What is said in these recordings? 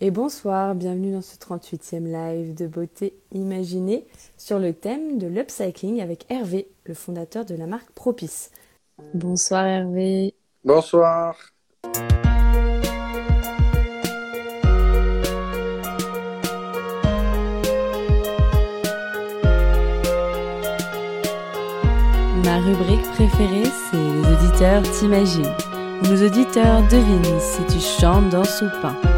et bonsoir, bienvenue dans ce 38e live de beauté imaginée sur le thème de l'upcycling avec Hervé, le fondateur de la marque Propice. Bonsoir Hervé. Bonsoir. Ma rubrique préférée, c'est Les auditeurs t'imaginent, où nos auditeurs devinent si tu chantes, danses ou peins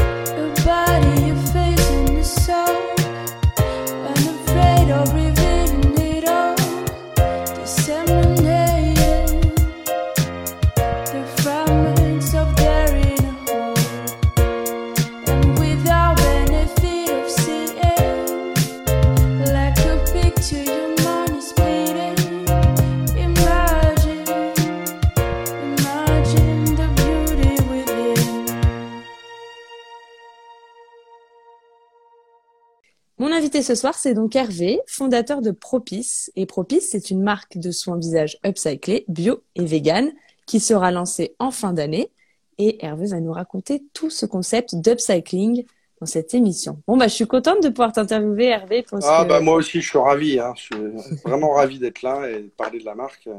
Ce soir, c'est donc Hervé, fondateur de Propice. Et Propice, c'est une marque de soins visage upcyclé, bio et vegan, qui sera lancée en fin d'année. Et Hervé va nous raconter tout ce concept d'upcycling dans cette émission. Bon, bah, je suis contente de pouvoir t'interviewer, Hervé. ah, bah, moi aussi, je suis ravi. Hein. Je suis vraiment ravi d'être là et de parler de la marque.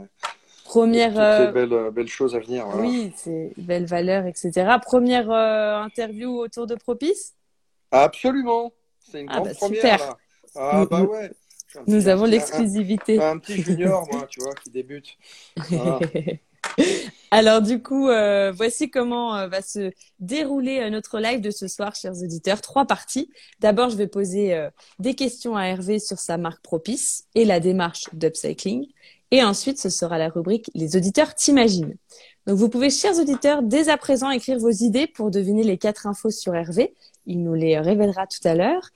Première. Euh... Belles, belles, choses à venir. Oui, c'est belles valeurs, etc. Première euh, interview autour de Propice? Absolument. C'est une ah grande bah, première. Super. Ah bah ouais. Nous avons l'exclusivité. Un, petit junior, moi, tu vois, qui débute. Alors du coup, euh, voici comment euh, va se dérouler euh, notre live de ce soir, chers auditeurs. Trois parties. D'abord, je vais poser des questions à Hervé sur sa marque Propice et la démarche d'upcycling. Et ensuite, ce sera la rubrique Les auditeurs t'imaginent. Donc vous pouvez, chers auditeurs, dès à présent écrire vos idées pour deviner les quatre infos sur Hervé il nous les révélera tout à l'heure.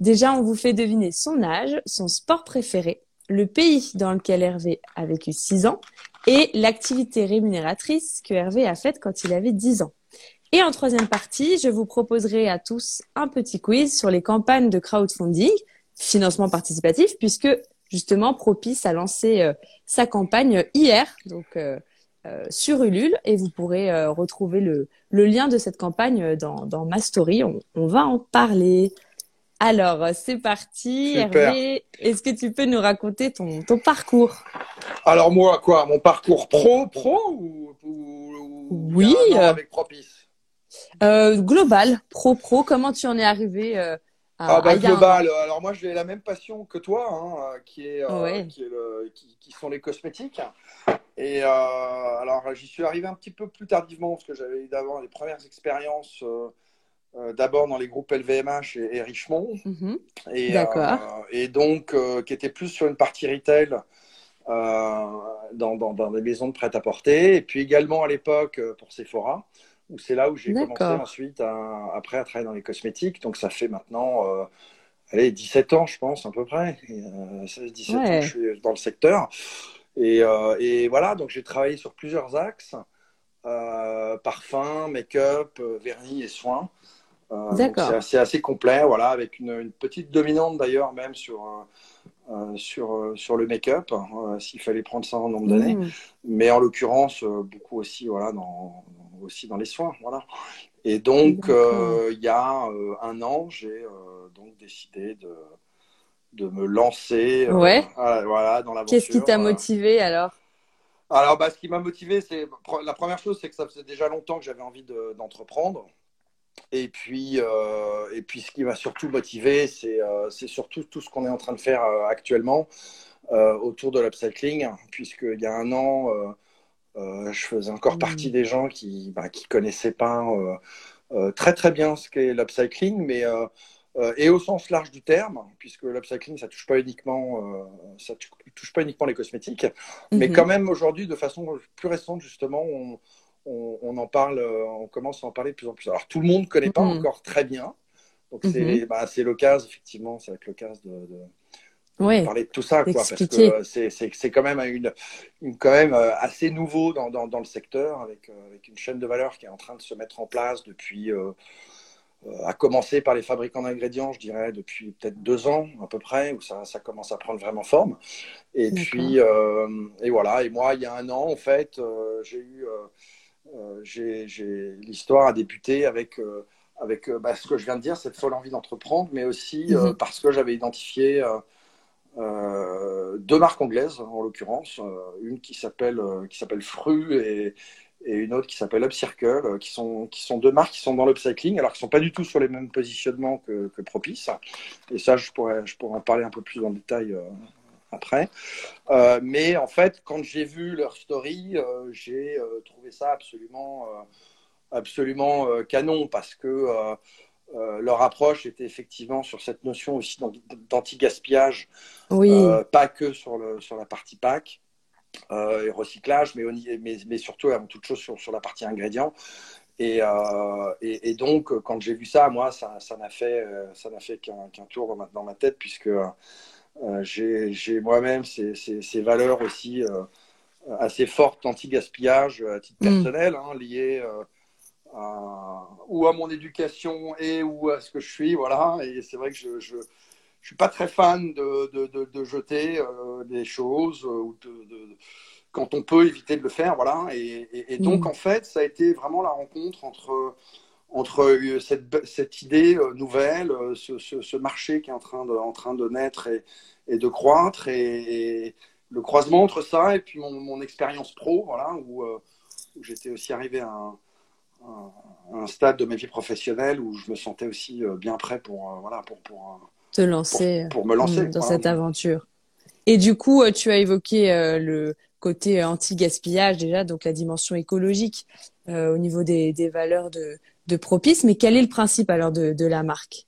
Déjà, on vous fait deviner son âge, son sport préféré, le pays dans lequel Hervé a vécu 6 ans et l'activité rémunératrice que Hervé a faite quand il avait 10 ans. Et en troisième partie, je vous proposerai à tous un petit quiz sur les campagnes de crowdfunding, financement participatif, puisque justement Propice a lancé euh, sa campagne hier. Donc, euh, euh, sur Ulule et vous pourrez euh, retrouver le, le, lien de cette campagne dans, dans ma story. On, on, va en parler. Alors, c'est parti. Hervé, est-ce que tu peux nous raconter ton, ton parcours? Alors moi, quoi? Mon parcours pro, pro ou, ou, Oui. avec Propice? euh, Global, pro, pro. Comment tu en es arrivé à, ah bah, global. Alors moi, j'ai la même passion que toi, hein, qui est, qui, est le, qui, qui, sont les cosmétiques. Et euh, alors, j'y suis arrivé un petit peu plus tardivement parce que j'avais d'abord les premières expériences. Euh, euh, d'abord dans les groupes LVMH et, Richemont. Mhm. et, D'accord. et donc, qui était plus sur une partie retail dans, dans, dans, des maisons de prêt-à-porter. Et puis également à l'époque pour Sephora, où c'est là où j'ai commencé ensuite à, après à travailler dans les cosmétiques. Donc, ça fait maintenant allez, 17 ans, je pense, à peu près. 16, 17 ans, je suis dans le secteur. Et, euh, et voilà, donc j'ai travaillé sur plusieurs axes euh, parfum, make-up, euh, vernis et soins. C'est assez, complet, voilà, avec une, une petite dominante d'ailleurs même sur, sur, sur le make-up, hein, s'il fallait prendre ça en nombre d'années. Mmh. Mais en l'occurrence, beaucoup aussi, voilà, dans, aussi dans les soins, voilà. Et donc, il y a un an, j'ai donc décidé de, de me lancer euh, ouais. voilà, dans l'aventure. Qu'est-ce qui t'a motivé alors? Alors, bah, ce qui m'a motivé, c'est la première chose, c'est que ça faisait déjà longtemps que j'avais envie d'entreprendre. et puis, euh, et puis, ce qui m'a surtout motivé, c'est euh, surtout tout ce qu'on est en train de faire actuellement autour de l'upcycling, puisqu'il y a un an, je faisais encore mmh. partie des gens qui ne bah, qui connaissaient pas très très bien ce qu'est l'upcycling, mais euh, et au sens large du terme, puisque l'upcycling, ça touche pas uniquement, euh, ça touche pas uniquement les cosmétiques, mais mhm. quand même aujourd'hui, de façon plus récente justement, on, on, en parle, euh, on commence à en parler de plus en plus. Alors tout le monde ne connaît pas mhm. encore très bien, donc c'est mhm. bah, l'occasion, effectivement, ça va être l'occasion de, parler de tout ça, quoi, parce que c'est quand même une, une, quand même assez nouveau dans, dans, dans le secteur, avec, avec une chaîne de valeur qui est en train de se mettre en place depuis à commencer par les fabricants d'ingrédients, je dirais, depuis peut-être deux ans à peu près, où ça, ça, commence à prendre vraiment forme. Et puis, euh, et voilà. Et moi, il y a un an, en fait, euh, j'ai eu, euh, j'ai, l'histoire a débuté avec, avec bah, ce que je viens de dire, cette folle envie d'entreprendre, mais aussi mhm. parce que j'avais identifié deux marques anglaises, en l'occurrence, une qui s'appelle, qui s'appelle Fru et une autre qui s'appelle Upcircle, euh, qui sont, qui sont deux marques qui sont dans l'upcycling, alors ne sont pas du tout sur les mêmes positionnements que, Propice. Et ça, je pourrais, je pourrais en parler un peu plus en détail euh, après. Euh, mais en fait, quand j'ai vu leur story, j'ai trouvé ça absolument, absolument canon parce que leur approche était effectivement sur cette notion aussi d'anti-gaspillage, oui. pas que sur, le, sur la partie pack. Euh, et recyclage, mais, mais, mais, surtout avant toute chose sur, sur la partie ingrédients. Et, euh, et, donc, quand j'ai vu ça, moi, ça, ça n'a fait, euh, ça n'a fait qu'un tour dans ma, dans ma, tête, puisque j'ai moi-même ces, ces, ces, valeurs aussi assez fortes anti-gaspillage à titre mm. personnel, hein, liées à, ou à mon éducation et ou à ce que je suis. Voilà. Et c'est vrai que je, je je suis pas très fan de, de, de, jeter euh, des choses euh, ou de, quand on peut éviter de le faire, voilà. Et, et, donc mm. en fait, ça a été vraiment la rencontre entre entre euh, cette, cette idée nouvelle, ce, ce, marché qui est en train de, en train de naître et, et de croître, et, le croisement entre ça et puis mon, mon expérience pro, voilà, où, où j'étais aussi arrivé à un, un, stade de ma vie professionnelle où je me sentais aussi bien prêt pour, voilà, pour, pour, te lancer pour, me lancer dans cette aventure. Et du coup, euh, tu as évoqué euh, le côté anti-gaspillage déjà, donc la dimension écologique euh, au niveau des, des valeurs de, de, Propice. Mais quel est le principe alors de, de la marque?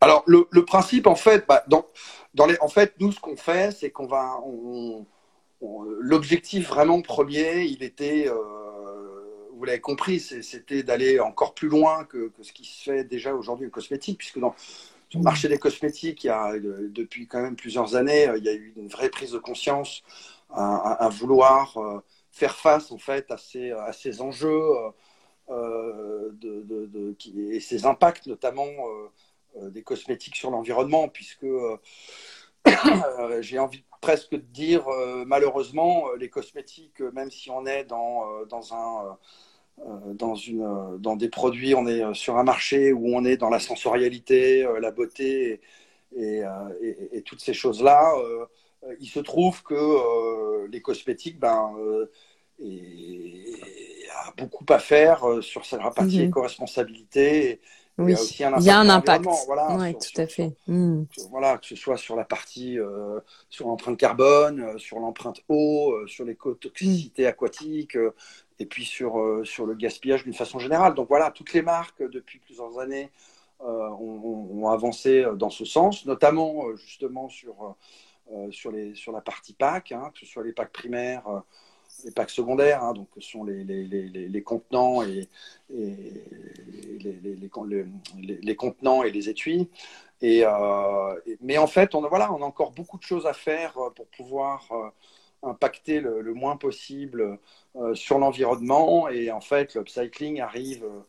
Alors le, le, principe, en fait, bah, dans, dans les, en fait, nous, ce qu'on fait, c'est qu'on va, on, l'objectif vraiment premier, il était, euh, vous l'avez compris, c'était d'aller encore plus loin que, ce qui se fait déjà aujourd'hui en cosmétique, puisque dans le marché des cosmétiques, il y a, euh, depuis quand même plusieurs années, euh, il y a eu une vraie prise de conscience à, vouloir euh, faire face en fait à ces, ces enjeux de, et ces impacts notamment des cosmétiques sur l'environnement, puisque j'ai envie presque de dire malheureusement les cosmétiques, même si on est dans, dans un euh, dans, une, euh, dans des produits, on est euh, sur un marché où on est dans la sensorialité, la beauté et, et, toutes ces choses-là. il se trouve que les cosmétiques, ben, et, a beaucoup à faire sur sa partie mhm. éco-responsabilité. Oui, il y a, il y a un impact. Voilà, oui, tout à fait. Hmm. voilà, que ce soit sur la partie, sur l'empreinte carbone, sur l'empreinte eau, sur l'éco-toxicité aquatique, et puis sur, euh, sur le gaspillage d'une façon générale. Donc voilà, toutes les marques depuis plusieurs années euh, ont, avancé dans ce sens, notamment euh, justement sur, sur, les, sur la partie PAC, hein, que ce soit les packs primaires, les packs secondaires, hein, donc ce sont les, les, les, les contenants et, et les, contenants et les étuis. Et, mais en fait, on voilà, on a encore beaucoup de choses à faire pour pouvoir impacter le, moins possible euh, sur l'environnement. Et en fait, l'upcycling arrive, euh,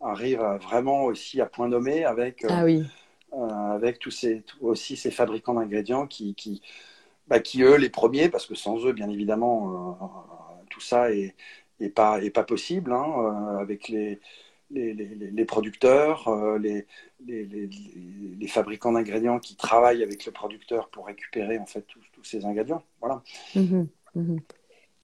arrive vraiment aussi à point nommé avec, euh, ah oui. avec tous ces, aussi ces fabricants d'ingrédients qui, qui, bah, qui, eux, les premiers, parce que sans eux, bien évidemment, tout ça est, pas, est pas possible, hein, avec les, les, les, les, producteurs, les, les, fabricants d'ingrédients qui travaillent avec le producteur pour récupérer en fait tous, ces ingrédients. Voilà. Mhm, mhm.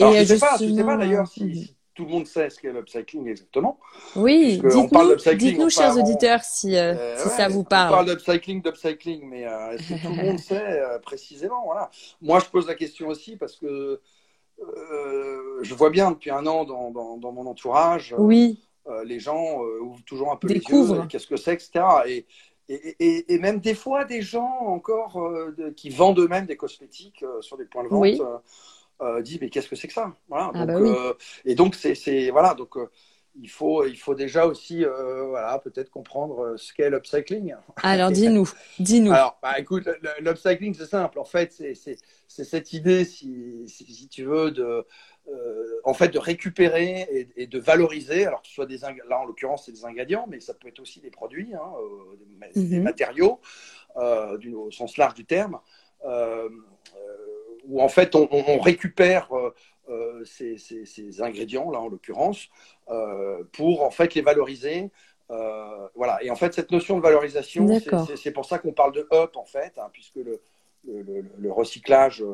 Alors, je ne sais, pas, sais pas d'ailleurs si, mhm. tout le monde sait ce qu'est l'upcycling exactement. Oui, dites-nous, dites chers auditeurs, si, euh, euh, si ça vous parle. On parle d'upcycling, d'upcycling, mais euh, est-ce que tout le monde sait précisément voilà. Moi, je pose la question aussi parce que je vois bien depuis un an dans, dans, dans mon entourage. Oui. les gens ouvrent toujours un peu Découvrent. les yeux, qu'est-ce que c'est, etc. Et, et, et, même des fois, des gens encore euh, qui vendent eux-mêmes des cosmétiques euh, sur des points de vente euh, disent mais qu'est-ce que c'est que ça? Voilà, ah donc, bah Et donc c'est voilà donc il faut, il faut déjà aussi voilà, peut-être comprendre ce qu'est l'upcycling. Alors dis-nous, dis-nous. Alors bah, écoute, l'upcycling c'est simple. En fait, c'est cette idée, si, si, tu veux, de, en fait, de récupérer et, de valoriser, alors que ce soit des là en l'occurrence c'est des ingrédients, mais ça peut être aussi des produits, hein, des, mhm. matériaux, du, au sens large du terme, où en fait on, on récupère euh, ces, ces, ingrédients, là en l'occurrence, euh, pour en fait les valoriser. Euh, voilà. Et en fait, cette notion de valorisation, c'est pour ça qu'on parle de up, en fait, hein, puisque le, le, le, recyclage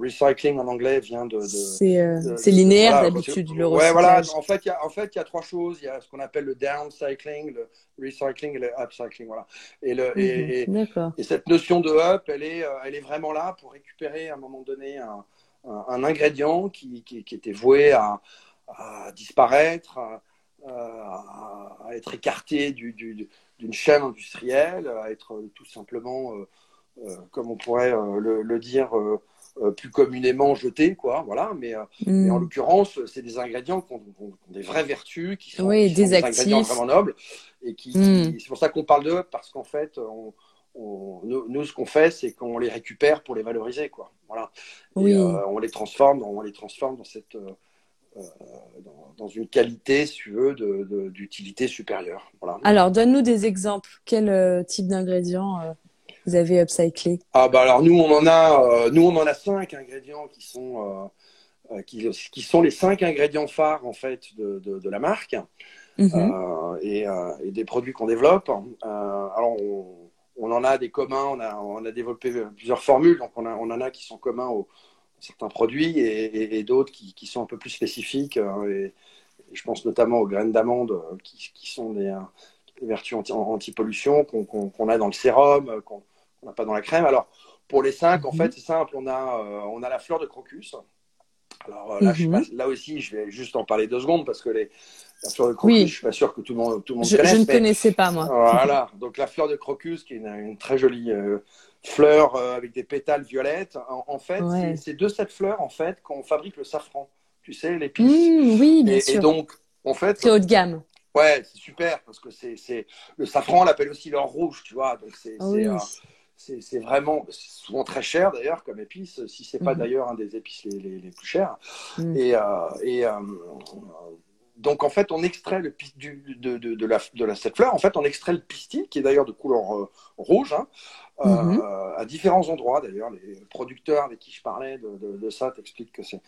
recycling en anglais vient de. c'est linéaire d'habitude, le recyclage. Ouais, voilà. En fait, il y a, en fait, il y a trois choses. Il y a ce qu'on appelle le downcycling, le recycling et le upcycling. Voilà. Et, le, et, mhm. et, cette notion de up, elle est, elle est vraiment là pour récupérer à un moment donné un, un, ingrédient qui, était voué à, disparaître, à, être écarté d'une chaîne industrielle, à être tout simplement, euh, euh, comme on pourrait euh, le, dire plus communément jeté, quoi. Voilà. Mais, mm. en l'occurrence, c'est des ingrédients qui ont, des vraies vertus, qui sont, des, ingrédients vraiment nobles, et qui, mm. c'est pour ça qu'on parle d'eux, parce qu'en fait, on, nous, ce qu'on fait, c'est qu'on les récupère pour les valoriser, quoi. Voilà. Et, euh, on les transforme, on les transforme dans cette, euh, euh, dans, une qualité, si tu veux, d'utilité supérieure. Voilà. Alors, donne-nous des exemples. Quel type d'ingrédients vous avez upcyclé Ah bah alors nous, on en a, nous, on en a cinq ingrédients qui sont qui, qui, sont les cinq ingrédients phares en fait de, de, la marque. Mm-hmm. et, et, des produits qu'on développe. alors, on, on en a des communs, on a, on a développé plusieurs formules, donc on, a, on en a qui sont communs aux certains produits et, d'autres qui, sont un peu plus spécifiques. Et, je pense notamment aux graines d'amande euh, qui, sont des, euh, vertus anti-pollution qu'on a dans le sérum, euh, qu'on n'a pas dans la crème. Alors, pour les cinq, en mhm. fait, c'est simple, on a, on a la fleur de crocus. Alors là, mhm. là aussi, je vais juste en parler deux secondes parce que les, la fleur de crocus, je je suis pas sûr que tout le monde, tout le monde je, connaisse. Je ne connaissais pas, moi. Voilà, donc la fleur de crocus, qui est une, très jolie euh, fleur euh, avec des pétales violettes. En, fait, c'est de cette fleur en fait qu'on fabrique le safran. Tu sais, l'épice. Mmh, oui, bien et, sûr. Et donc, en fait. C'est haut de gamme. Ouais, c'est super parce que c'est le safran, on l'appelle aussi l'or rouge, tu vois. Donc c'est euh, c'est vraiment souvent très cher d'ailleurs comme épice, si c'est pas mmh. d'ailleurs un des épices les, les, plus chers. Mmh. Et, et donc en fait, on extrait le du, de, de, de, la, de la, cette fleur, en fait, on extrait le pistil, qui est d'ailleurs de couleur euh, rouge, hein, euh, mhm. à différents endroits d'ailleurs. Les producteurs avec qui je parlais de, ça t'expliquent que c'est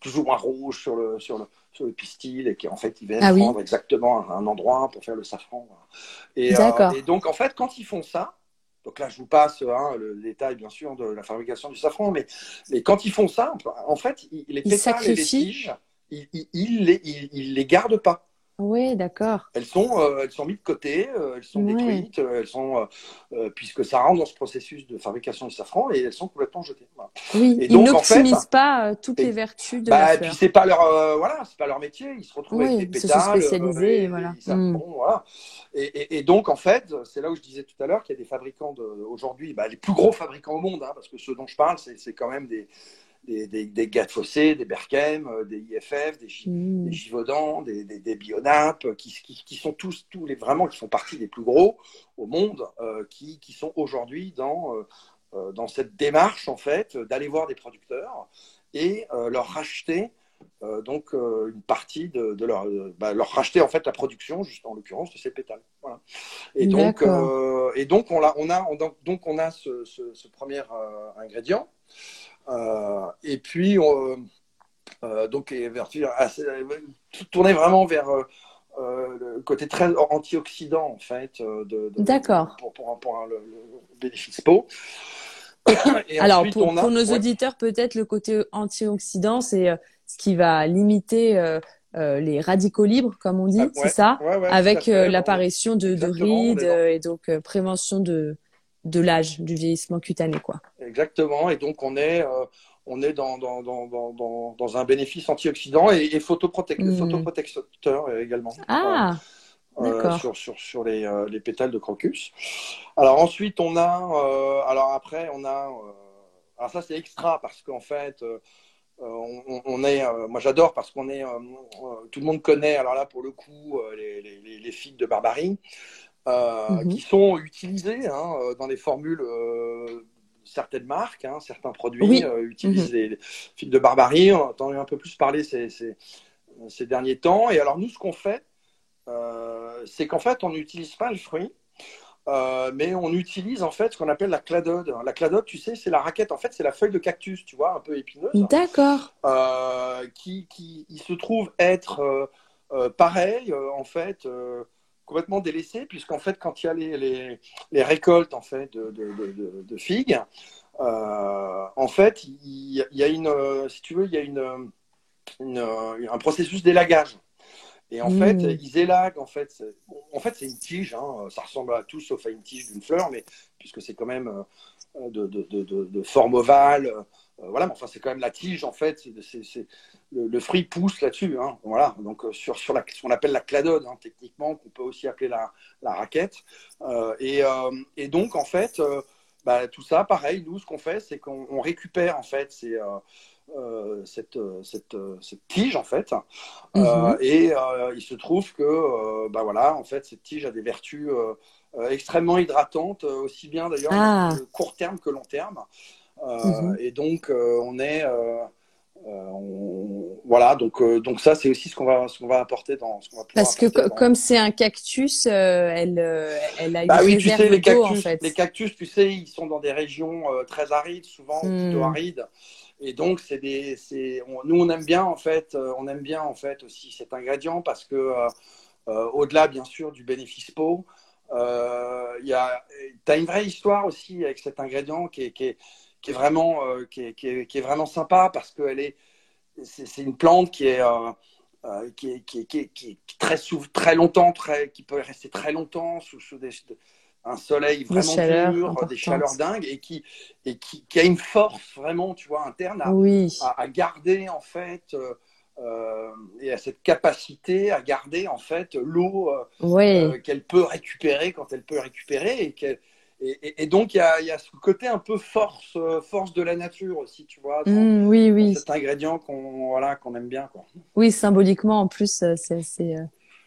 plus ou moins rouge sur le, sur le, sur le pistil et qu'en fait, ils viennent ah prendre exactement un, endroit pour faire le safran. Et, euh, et, donc en fait, quand ils font ça, donc là, je vous passe hein, le détail, bien sûr, de la fabrication du safran, mais, mais quand ils font ça, en fait, les pétales et les tiges, il, il, les, il, les garde pas. Oui, d'accord. Elles sont, euh, elles sont mises de côté, euh, elles sont détruites, euh, elles sont, puisque ça rentre dans ce processus de fabrication du safran et elles sont complètement jetées. Oui, et ils n'optimisent pas toutes les vertus de bah, la fleur. Puis c'est pas leur, voilà, c'est pas leur métier. Ils se retrouvent avec des pétales. Ils sont spécialisés, et, voilà. Voilà. Et, et, donc en fait, c'est là où je disais tout à l'heure qu'il y a des fabricants aujourd'hui, bah, les plus gros fabricants au monde, hein, parce que ceux dont je parle, c'est quand même des des, des, des de Fossé, des Berkem, euh, des IFF, des, mmh. des Givaudan, des, des, Bionap, qui, qui, sont tous, tous les vraiment qui font partie des plus gros au monde, euh, qui, qui, sont aujourd'hui dans, euh, dans cette démarche en fait d'aller voir des producteurs et leur racheter donc une partie de, de leur, bah, leur racheter en fait la production, juste en l'occurrence de ces pétales. Voilà. Et donc, et donc on a, on a, donc on a ce, ce, ce premier ingrédient. Euh, et puis, euh, donc, vers, tourner vraiment vers le côté très antioxydant, en fait. De. Pour, pour, pour, le, bénéfice peau. Alors, pour, pour nos auditeurs, peut-être le côté antioxydant, c'est ce qui va limiter euh, les radicaux libres, comme on dit, ah, c'est ça, avec l'apparition de, de rides et donc prévention de, de l'âge, du vieillissement cutané, quoi. Exactement. Et donc, on est, euh, on est dans, dans, dans, dans, un bénéfice antioxydant et, et hmm. photoprotecteur également. Ah euh, sur, sur, sur les, euh, les, pétales de crocus. Alors ensuite, on a, alors après, on a, alors ça c'est extra parce qu'en fait, on, est, moi j'adore parce qu'on est, tout le monde connaît, alors là pour le coup, les, les, les figues de Barbarie, mhm. qui sont utilisées hein, dans les formules certaines marques, hein, certains produits utilisent mhm. les, figues de Barbarie. On a entendu un peu plus parler ces, ces, ces derniers temps. Et alors nous, ce qu'on fait, c'est qu'en fait, on n'utilise pas le fruit, euh, mais on utilise en fait ce qu'on appelle la cladode. La cladode, tu sais, c'est la raquette. En fait, c'est la feuille de cactus, tu vois, un peu épineuse. D'accord. Euh, qui, qui il se trouve être euh, pareil, en fait, complètement délaissé, puisqu'en fait, quand il y a les, les, les récoltes en fait de, de, de, de figues, en fait, il, y a une, si tu veux, il y a une, une un processus d'élagage. Et en fait, hmm. ils élaguent. En fait, en fait, c'est une tige. Hein. Ça ressemble à tout sauf à une tige d'une fleur, mais puisque c'est quand même euh, de, de, de, de, forme ovale. Euh, voilà, mais enfin, c'est quand même la tige. En fait, c'est, le, fruit pousse là-dessus. Hein. Voilà. Donc euh, sur sur la, ce qu'on appelle la cladode, hein, techniquement, qu'on peut aussi appeler la, la raquette. et, et, donc, en fait, bah, tout ça, pareil. Nous, ce qu'on fait, c'est qu'on récupère en fait ces euh, cette, euh, cette, euh, cette, tige en fait. Mhm. et il se trouve que bah voilà, en fait, cette tige a des vertus extrêmement hydratantes, aussi bien d'ailleurs ah. court terme que long terme. Mhm. Et donc on est voilà, donc, donc ça, c'est aussi ce qu'on va, ce qu'on va apporter dans ce qu'on va Parce que comme c'est un cactus, elle, elle a une bah oui, tu sais, les cactus, en fait. les cactus, tu sais, ils sont dans des régions très arides, souvent plutôt hmm. arides. Et donc, c'est des, nous, on aime bien en fait, euh, on aime bien en fait aussi cet ingrédient parce que euh, euh, au-delà bien sûr du bénéfice peau, il y a, as une vraie histoire aussi avec cet ingrédient qui est, qui est, qui est vraiment, qui est, qui, est, qui, est, vraiment sympa parce que elle est, c'est une plante qui est qui est, qui, est, qui, est, très, très longtemps, très, qui peut rester très longtemps sous, sous des, un soleil vraiment dur, des chaleurs dingues et qui, et qui, qui, a une force vraiment, tu vois, interne à, à, garder en fait euh, euh, et à cette capacité à garder en fait l'eau euh, qu'elle peut récupérer quand elle peut récupérer et et, et, donc il y a, y a, ce côté un peu force, force de la nature aussi, tu vois, mmh, oui, oui. cet ingrédient qu'on voilà, qu'on aime bien. Quoi. Oui, symboliquement en plus, c'est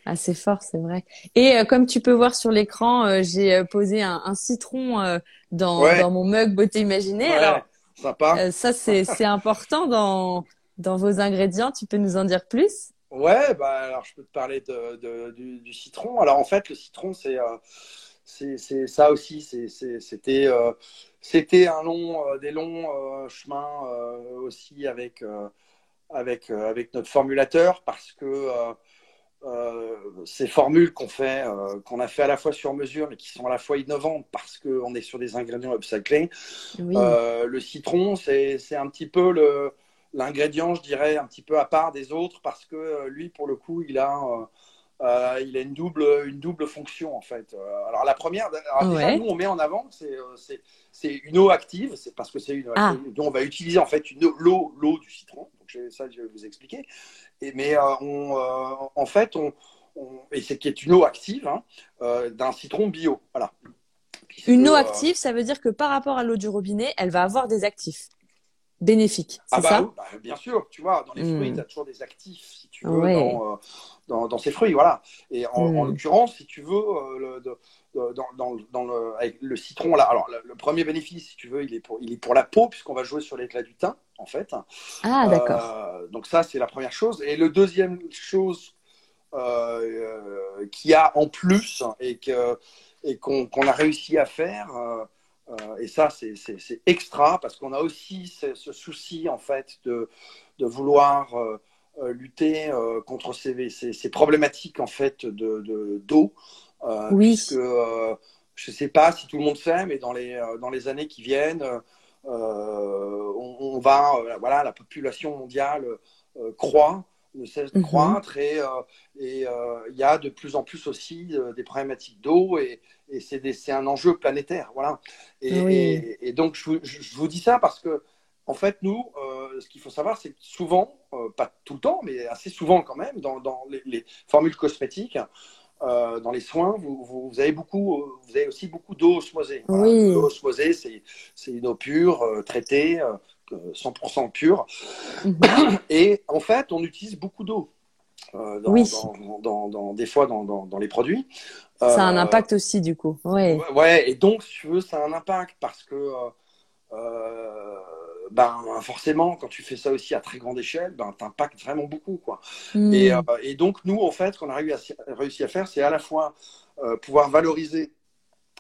assez fort, c'est vrai. Et euh, comme tu peux voir sur l'écran, euh, j'ai euh, posé un, un citron dans, dans, mon mug beauté imaginée. Alors, sympa. ça, c'est important dans, dans vos ingrédients. Tu peux nous en dire plus? Ouais, bah, alors je peux te parler de, de du, du, citron. Alors en fait, le citron, c'est c'est ça aussi. C'était c'était un long, des longs chemins aussi avec, avec, avec notre formulateur parce que euh, ces formules qu'on fait, euh, qu'on a fait à la fois sur mesure, mais qui sont à la fois innovantes parce qu'on est sur des ingrédients upcyclés. Euh, le citron, c'est un petit peu le l'ingrédient, je dirais, un petit peu à part des autres parce que lui, pour le coup, il a euh, il a une double, une double fonction en fait. alors la première, nous on met en avant, c'est une eau active, c'est parce que c'est une, ah. on va utiliser en fait l'eau, l'eau du citron. Donc ça, je vais vous expliquer mais euh, on, euh, en fait, on, et c'est qui est une eau active hein, euh, d'un citron bio. Voilà. une eau active, ça veut dire que par rapport à l'eau du robinet, elle va avoir des actifs bénéfiques. Ah bah, ça? bah, bien sûr, tu vois, dans les fruits, hmm. tu as toujours des actifs, si tu veux, dans, dans, dans, ces fruits, voilà. Et en, en hmm. l'occurrence, si tu veux, le, dans, dans, dans, le, avec le citron, là, alors le, premier bénéfice, si tu veux, il est pour, il est pour la peau, puisqu'on va jouer sur l'éclat du teint en fait. Ah, d'accord. Euh, donc ça, c'est la première chose. Et le deuxième chose euh, euh qu'il y a en plus et que et qu'on a réussi à faire, euh, et ça, c'est extra parce qu'on a aussi ce, souci en fait de, de vouloir lutter contre ces, ces, ces, problématiques en fait de d'eau. oui. Puisque je ne sais pas si tout le monde sait, mais dans les, dans les années qui viennent, euh, on, va, euh, voilà, la population mondiale euh, croît ne cesse de mhm. croître et il y a de plus en plus aussi des problématiques d'eau et, c'est un enjeu planétaire. Voilà. Et, donc, je, vous dis ça parce que, en fait, nous, ce qu'il faut savoir, c'est que souvent, pas tout le temps, mais assez souvent quand même, dans, les, formules cosmétiques, euh, dans les soins, vous, vous, avez beaucoup, euh, vous avez aussi beaucoup d'eau osmosée. Oui. L'eau osmosée, c'est une eau pure, euh, traitée, 100% pur. Mhm. Et en fait, on utilise beaucoup d'eau. Euh, dans, oui. dans, dans, des fois dans, les produits. Ça a un impact aussi, du coup. Ouais. ouais, et donc, si tu veux, ça a un impact parce que euh, ben, forcément, quand tu fais ça aussi à très grande échelle, ben, tu impactes vraiment beaucoup. Quoi. Hmm. Et, et, donc, nous, en fait, ce qu'on a réussi à faire, c'est à la fois pouvoir valoriser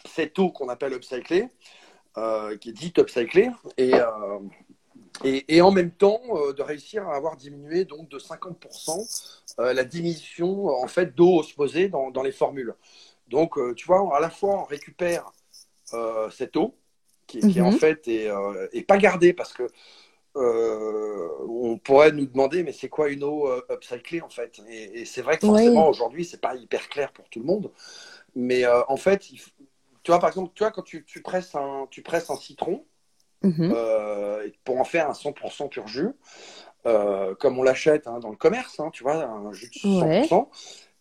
cette eau qu'on appelle upcyclée, euh, qui est dite upcyclée, et, euh, et, et, en même temps euh, de réussir à avoir diminué donc de 50% la diminution en fait d'eau osmosée dans, dans, les formules. Donc, tu vois, à la fois on récupère cette eau qui, qui en mhm. fait est, est, pas gardée parce que on pourrait nous demander mais c'est quoi une eau upcyclée en fait? Et, c'est vrai que forcément aujourd'hui c'est pas hyper clair pour tout le monde mais en fait il, tu vois, par exemple, tu vois, quand tu, presses, un, tu presses un citron mhm. euh, pour en faire un 100% pur jus, euh, comme on l'achète hein, dans le commerce, hein, tu vois, un jus de 100%,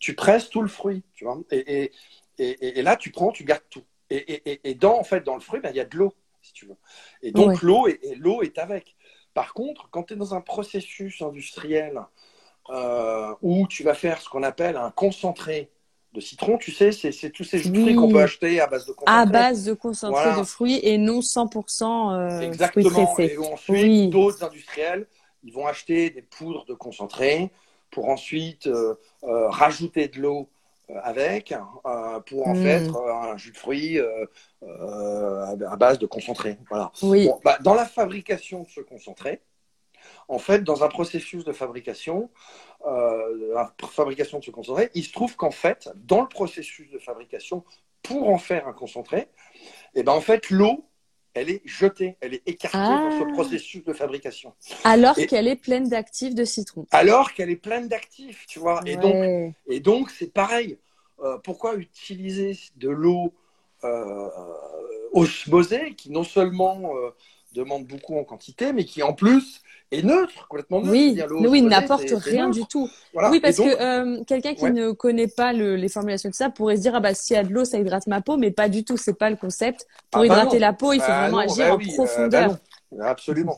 tu presses tout le fruit, tu vois. Et, et, et, là, tu prends, tu gardes tout. Et, dans, en fait, dans le fruit, ben, il y a de l'eau, si tu veux. Et donc, l'eau l'eau est avec. Par contre, quand tu es dans un processus industriel euh, où tu vas faire ce qu'on appelle un concentré de citron, tu sais, c'est tous ces jus de fruits qu'on peut acheter à base de concentré. À base de concentré de fruits et non 100% euh, Exactement. Et ensuite, d'autres industriels, ils vont acheter des poudres de concentré pour ensuite euh, euh, rajouter de l'eau avec, pour en mm. fait un jus de fruits à base de concentré. Voilà. Oui. Bah, dans la fabrication de ce concentré, en fait, dans un processus de fabrication, euh, la fabrication de ce concentré, il se trouve qu'en fait, dans le processus de fabrication, pour en faire un concentré, et eh ben en fait, l'eau, elle est jetée, elle est écartée dans ce ah. processus de fabrication. Alors qu'elle est pleine d'actifs de citron. Alors qu'elle est pleine d'actifs, tu vois. Et donc, et donc c'est pareil. Euh, pourquoi utiliser de l'eau euh, osmosée qui non seulement euh, demande beaucoup en quantité, mais qui en plus est neutre, complètement neutre. Oui, oui il n'apporte rien du tout. Oui, parce que euh, quelqu'un qui ne connaît pas les formulations de ça pourrait se dire ah bah s'il y a de l'eau, ça hydrate ma peau, mais pas du tout. C'est pas le concept. Pour ah bah hydrater la peau, il faut bah vraiment agir bah en profondeur. absolument,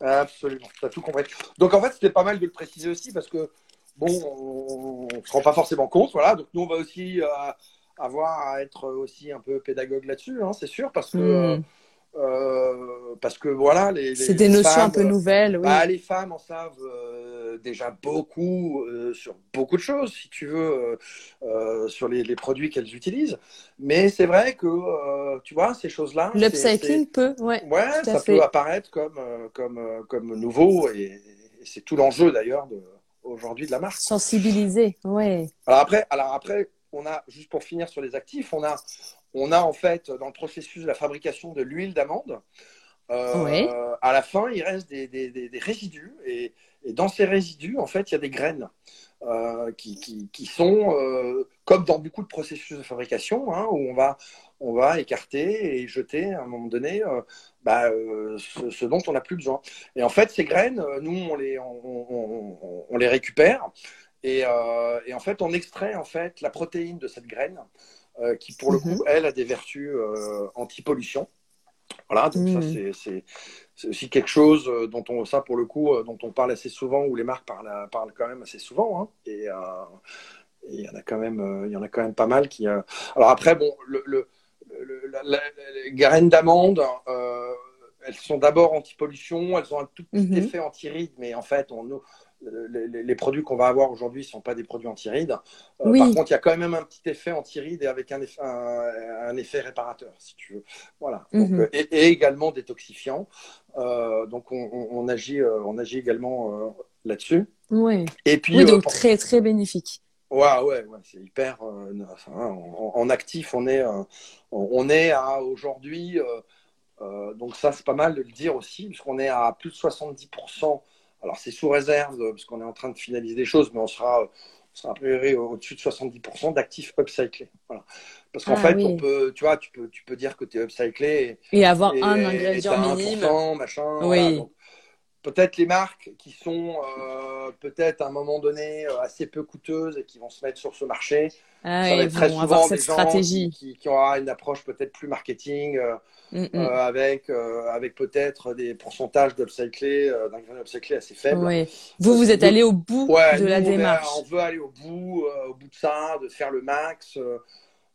absolument. as tout compris. Donc en fait, c'était pas mal de le préciser aussi parce que bon, on, ne se rend pas forcément compte, voilà. Donc nous, on va aussi euh, avoir à être aussi un peu pédagogue là-dessus, hein, c'est sûr, parce que hmm. Euh, euh, parce que voilà, les, c'est des notions un peu nouvelles. Oui. Bah, les femmes en savent euh, déjà beaucoup euh, sur beaucoup de choses, si tu veux, sur les, les produits qu'elles utilisent. Mais c'est vrai que tu vois ces choses-là. L'upcycling peut, ouais. Ouais, ça peut apparaître comme comme comme nouveau et, c'est tout l'enjeu d'ailleurs aujourd'hui de la marque. Sensibiliser, ouais. Alors après, alors après, on a juste pour finir sur les actifs, on a on a en fait dans le processus de la fabrication de l'huile d'amande, euh, à la fin, il reste des, résidus. Et, dans ces résidus, en fait, il y a des graines euh, qui, sont, euh, comme dans beaucoup de processus de fabrication, hein, où on va, on va écarter et jeter à un moment donné bah, ce, dont on n'a plus besoin. Et en fait, ces graines, nous, on les, on, les récupère. Et, et, en fait, on extrait en fait la protéine de cette graine euh, qui pour le mhm. coup, elle, a des vertus euh, anti-pollution. Voilà, donc ça, mhm. c'est aussi quelque chose euh, dont on, ça pour le coup, dont on parle assez souvent, ou les marques parlent, parlent quand même assez souvent. Hein, et il y en a quand même, il y en a quand même pas mal qui. Alors après, bon, le, le, les graines d'amande, elles sont d'abord anti-pollution, elles ont un tout petit mhm. effet anti-ride, mais en fait, on, les, produits qu'on va avoir aujourd'hui ne sont pas des produits anti-rides. Euh, par contre, il y a quand même un petit effet anti-rides et avec un effet, un, effet, réparateur, si tu veux. Voilà. Mhm. Euh, et, également détoxifiant. Euh, donc, on, agit, on agit également là-dessus. Oui. Et puis, donc très, très bénéfique. Ouais, ouais, ouais c'est hyper. en, actif, on est, on est à aujourd'hui. donc, ça, c'est pas mal de le dire aussi, puisqu'on est à plus de 70% alors, c'est sous réserve, parce qu'on est en train de finaliser des choses, mais on sera, sera a priori au-dessus de 70% d'actifs upcyclés. Voilà. Parce qu'en ah fait, on peut, tu vois, tu peux, tu peux dire que tu es upcyclé. Et, avoir un ingrédient minime. machin. Oui. Peut-être les marques qui sont euh, peut-être à un moment donné euh, assez peu coûteuses et qui vont se mettre sur ce marché. Ah, ça va être très souvent des stratégie. Qui, qui, aura une approche peut-être plus marketing, euh, mm, mm. avec, avec peut-être des pourcentages d'upcyclé, d'ingrédients upcyclés assez faibles. Vous, vous êtes allé au bout de la démarche. on veut aller au bout, au bout de ça, de faire le max.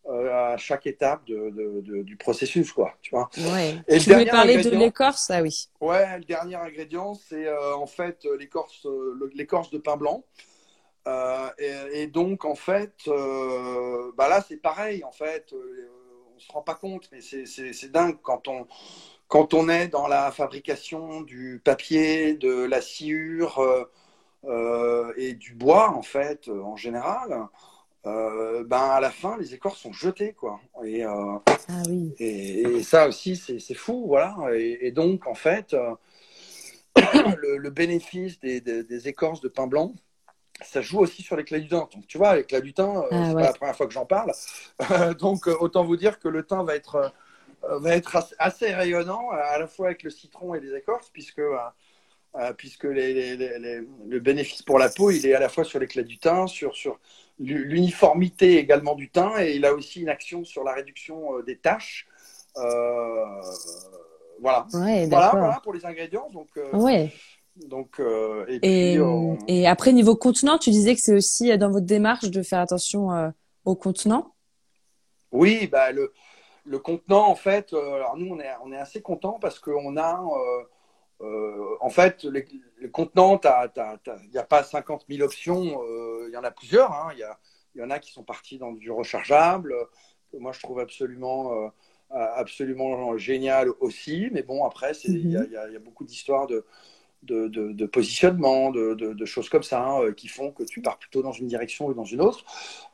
Euh, à chaque étape de, de, du processus, quoi. Tu vois. Ouais. Et tu voulais parler de l'écorce, ah oui. Ouais, le dernier ingrédient, c'est euh, en fait l'écorce, l'écorce de pain blanc. Euh, et, et, donc, en fait, bah là, c'est pareil. En fait, on se rend pas compte, mais c'est dingue quand on quand on est dans la fabrication du papier, de la sciure et du bois, en fait, en général. Euh, ben à la fin, les écorces sont jetées, quoi. Et, euh, ah oui. et, ça aussi, c'est fou, voilà. Et, donc, en fait, euh, le, bénéfice des, des, écorces de pain blanc, ça joue aussi sur l'éclat du thym. Donc, tu vois, l'éclat du thym, ah c'est pas la première fois que j'en parle. donc, autant vous dire que le thym va être, va être assez, rayonnant, à la fois avec le citron et les écorces, puisque puisque les, les, le bénéfice pour la peau, il est à la fois sur l'éclat du thym, sur, sur, l'uniformité également du teint et il a aussi une action sur la réduction euh, des taches. Euh, voilà. voilà. pour les ingrédients. Donc, euh, ouais. donc et, et, après niveau contenant, tu disais que c'est aussi dans votre démarche de faire attention au contenant? Oui, bah le, le contenant en fait. alors nous on est on est assez content parce qu'on a euh, en fait, les, contenants, il n'y a pas 50 000 options, il y en a plusieurs. Hein. Il y, en a qui sont partis dans du rechargeable, que moi je trouve absolument, euh, absolument génial aussi. Mais bon, après, il y, a beaucoup d'histoires de, de, positionnement, de, choses comme ça, hein, qui font que tu pars plutôt dans une direction ou dans une autre.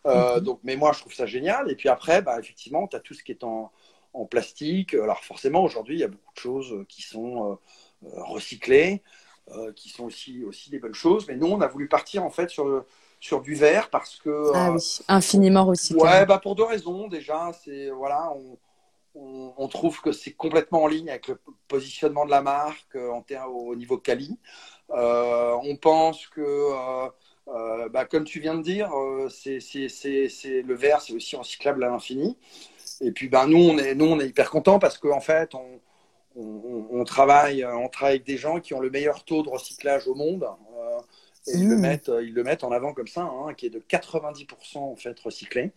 Euh, donc, mais moi, je trouve ça génial. Et puis après, bah, effectivement, tu as tout ce qui est en, en plastique. Alors forcément, aujourd'hui, il y a beaucoup de choses qui sont euh, recyclés, euh, qui sont aussi, aussi des bonnes choses. Mais nous, on a voulu partir en fait sur, sur du verre parce que. Ah oui, infiniment recyclé. Ouais, bah pour deux raisons. Déjà, c'est voilà, on, on, trouve que c'est complètement en ligne avec le positionnement de la marque euh, en au niveau quali. on pense que, bah, comme tu viens de dire, c'est, c'est, le verre, c'est aussi recyclable à l'infini. Et puis, bah, nous, on est, nous, on est hyper contents parce qu'en fait, on, on, travaille, on travaille avec des gens qui ont le meilleur taux de recyclage au monde. Euh, et ils, le mmh. mettent, ils le mettent en avant comme ça, hein, qui est de 90% en fait recyclé.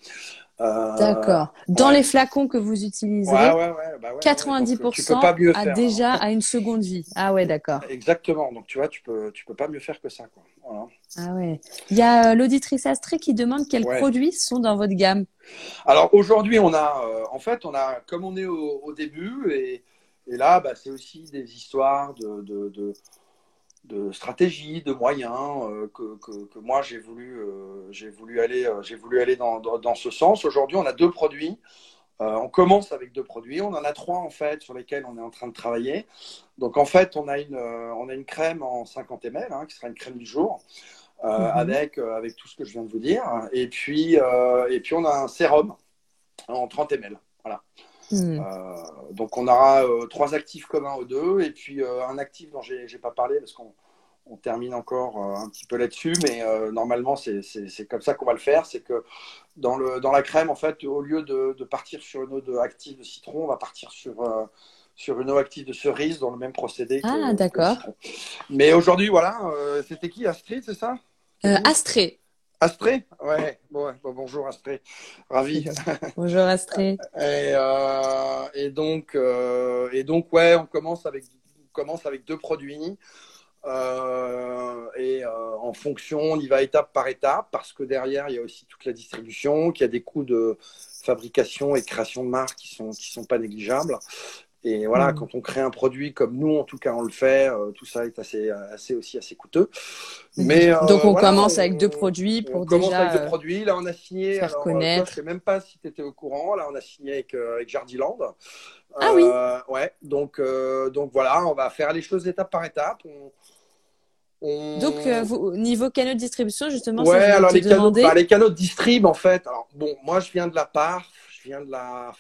Euh, D'accord. Dans les flacons que vous utilisez, 90% bah a déjà à une seconde vie. Ah ouais, d'accord. Exactement. Donc tu vois, tu peux, tu peux pas mieux faire que ça. Ah ouais. Il y a euh, l'auditrice Astrée qui demande quels produits sont dans votre gamme. Alors aujourd'hui, on a, en fait, on a, comme on est au début et et là, bah, c'est aussi des histoires de, de, de, stratégie, de moyens euh, que, que, moi j'ai voulu, euh, j'ai voulu aller, euh, j'ai voulu aller dans, dans, ce sens. Aujourd'hui, on a deux produits. on commence avec deux produits. On en a trois en fait sur lesquels on est en train de travailler. Donc en fait, on a une, on a une crème en 50 ml hein, qui sera une crème du jour. Mhm. avec, avec tout ce que je viens de vous dire. Et puis, et puis on a un sérum en 30 ml. Voilà. Hmm. Euh, donc on aura euh, trois actifs communs aux deux et puis euh, un actif dont j'ai n'ai pas parlé parce qu'on on termine encore un petit peu là-dessus, mais normalement c'est comme ça qu'on va le faire. C'est que dans, le, dans la crème, en fait, au lieu de, de partir sur une eau de active de citron, on va partir sur, sur une eau active de cerise dans le même procédé. Ah, d'accord. Mais aujourd'hui, voilà, c'était qui Astrid, c'est ça? Astrée. Astré Ouais, bon, bonjour Astré, ravi. Bonjour Astré. et, euh, et, donc, euh, et donc, ouais, on commence avec, on commence avec deux produits. Euh, et en fonction, on y va étape par étape parce que derrière, il y a aussi toute la distribution, qu'il y a des coûts de fabrication et de création de marques qui sont, qui sont pas négligeables. Et voilà, mm. quand on crée un produit comme nous, en tout cas, on le fait, euh, tout ça est assez, assez aussi assez coûteux. Mm. Mais euh, donc on commence avec deux produits pour on déjà. commence avec deux produits. Là, on a signé. Faire alors, euh, connaître. je sais même pas si tu étais au courant. Là, on a signé avec, avec Jardiland. Ah oui. Ouais. Donc donc voilà, on va faire les choses étape par étape. On... Donc, niveau canaux de distribution, justement, ouais, alors les canaux, bah, les canaux de distrib, en fait. Alors, bon, moi, je viens de la part, je viens de la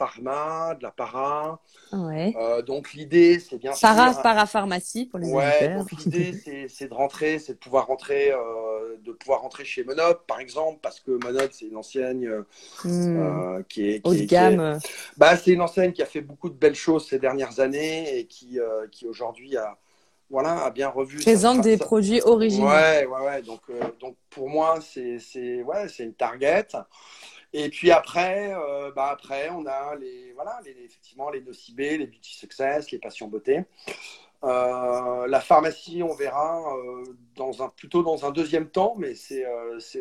pharma, de la para. Ouais. Euh, donc l'idée, c'est bien Para, sûr. parapharmacie pour les Ouais, donc l'idée, c'est- c'est de rentrer, c'est de pouvoir rentrer, euh, de pouvoir rentrer chez Monop, par exemple, parce que Monop, c'est une enseigne euh, Hmm. qui est qui Haut de gamme. est- bah, c'est une enseigne qui a fait beaucoup de belles choses ces dernières années et qui, qui aujourd'hui a, voilà, a bien revu. Présente des produits originaux. Ouais, ouais, ouais. Donc, euh, donc pour moi, c'est, c'est, ouais, c'est une target. Et puis après, euh, bah après, on a les, voilà, les, effectivement, les nocibés, les beauty success, les passions beauté. Euh, la pharmacie, on verra euh, dans un, plutôt dans un deuxième temps, mais c'est,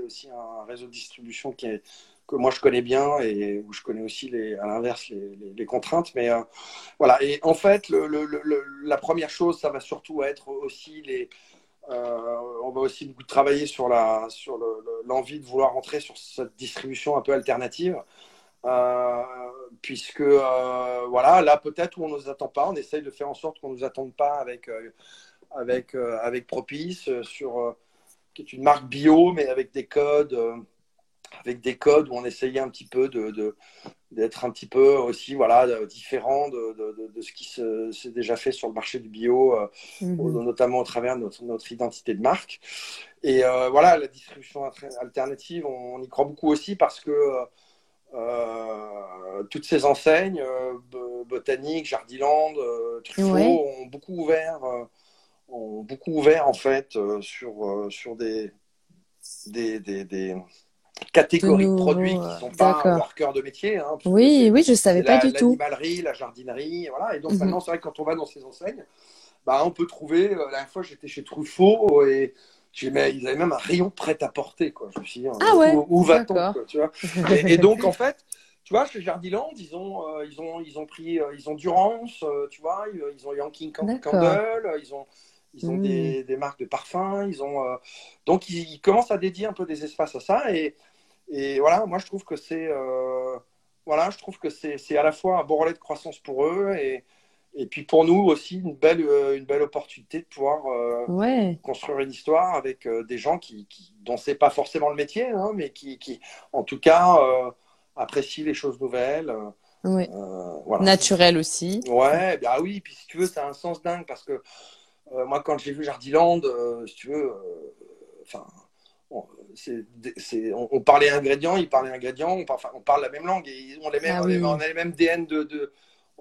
aussi un réseau de distribution qui est, que moi je connais bien et où je connais aussi à l'inverse les, contraintes. Mais voilà. Et en fait, la première chose, ça va surtout être aussi les, on va aussi beaucoup travailler sur la sur le- le- l'envie de vouloir entrer sur cette distribution un peu alternative. Euh, puisque euh, voilà, là peut-être où on ne nous attend pas, on essaye de faire en sorte qu'on ne nous attende pas avec, euh, avec, avec Propice, sur, qui est une marque bio, mais avec des codes, avec des codes où on essayait un petit peu de- d'être un petit peu aussi voilà, différent de, de- de- ce qui se- s'est déjà fait sur le marché du bio. euh, Mhm. notamment au travers de notre, notre identité de marque. Et euh, voilà, la distribution alter- alternative, on, y croit beaucoup aussi parce que euh, toutes ces enseignes, Bo- Botanique, Jardiland, Truffaut, Ouais. ont beaucoup ouvert, ont beaucoup ouvert en fait sur, sur des, des, des, des catégories de, produits qui ne sont pas leur cœur de métier. hein, Oui, oui, je savais pas la- du tout. L'animalerie, la jardinerie, voilà. Et donc Mhm. maintenant, c'est vrai que quand on va dans ces enseignes, bah, on peut trouver. euh, La dernière fois, j'étais chez Truffaut et mais ils avaient même un rayon prêt à porter. Quoi. Je me suis dit, Ah ouais, où, où va-t-on et, et donc, en fait, tu vois, chez Jardiland, ils ont, euh, ils ont, ils ont pris, euh, ils ont Durance, euh, tu vois, ils, ils ont Yankee. Candle, ils ont, ils ont Mm. des, des marques de parfums, ils ont, donc ils, ils commencent à dédier un peu des espaces à ça. Et, et voilà, moi je trouve que c'est, euh, voilà, je trouve que c'est, à la fois un bon relais de croissance pour eux et, et puis pour nous aussi une belle, euh, une belle opportunité de pouvoir euh, Ouais. construire une histoire avec euh, des gens qui, qui dont c'est pas forcément le métier, hein, mais qui, qui, en tout cas, apprécient les choses nouvelles. Ouais. voilà. Naturel aussi. Ouais, bah oui, puis si tu veux, ça a un sens dingue parce que moi, quand j'ai vu Jardiland, si tu veux, enfin, bon, on, on parlait ingrédients, ils parlaient ingrédients, on, parle- enfin, on parle la même langue et on, les mêmes, Ah on, les- oui. on a les mêmes DN de, de-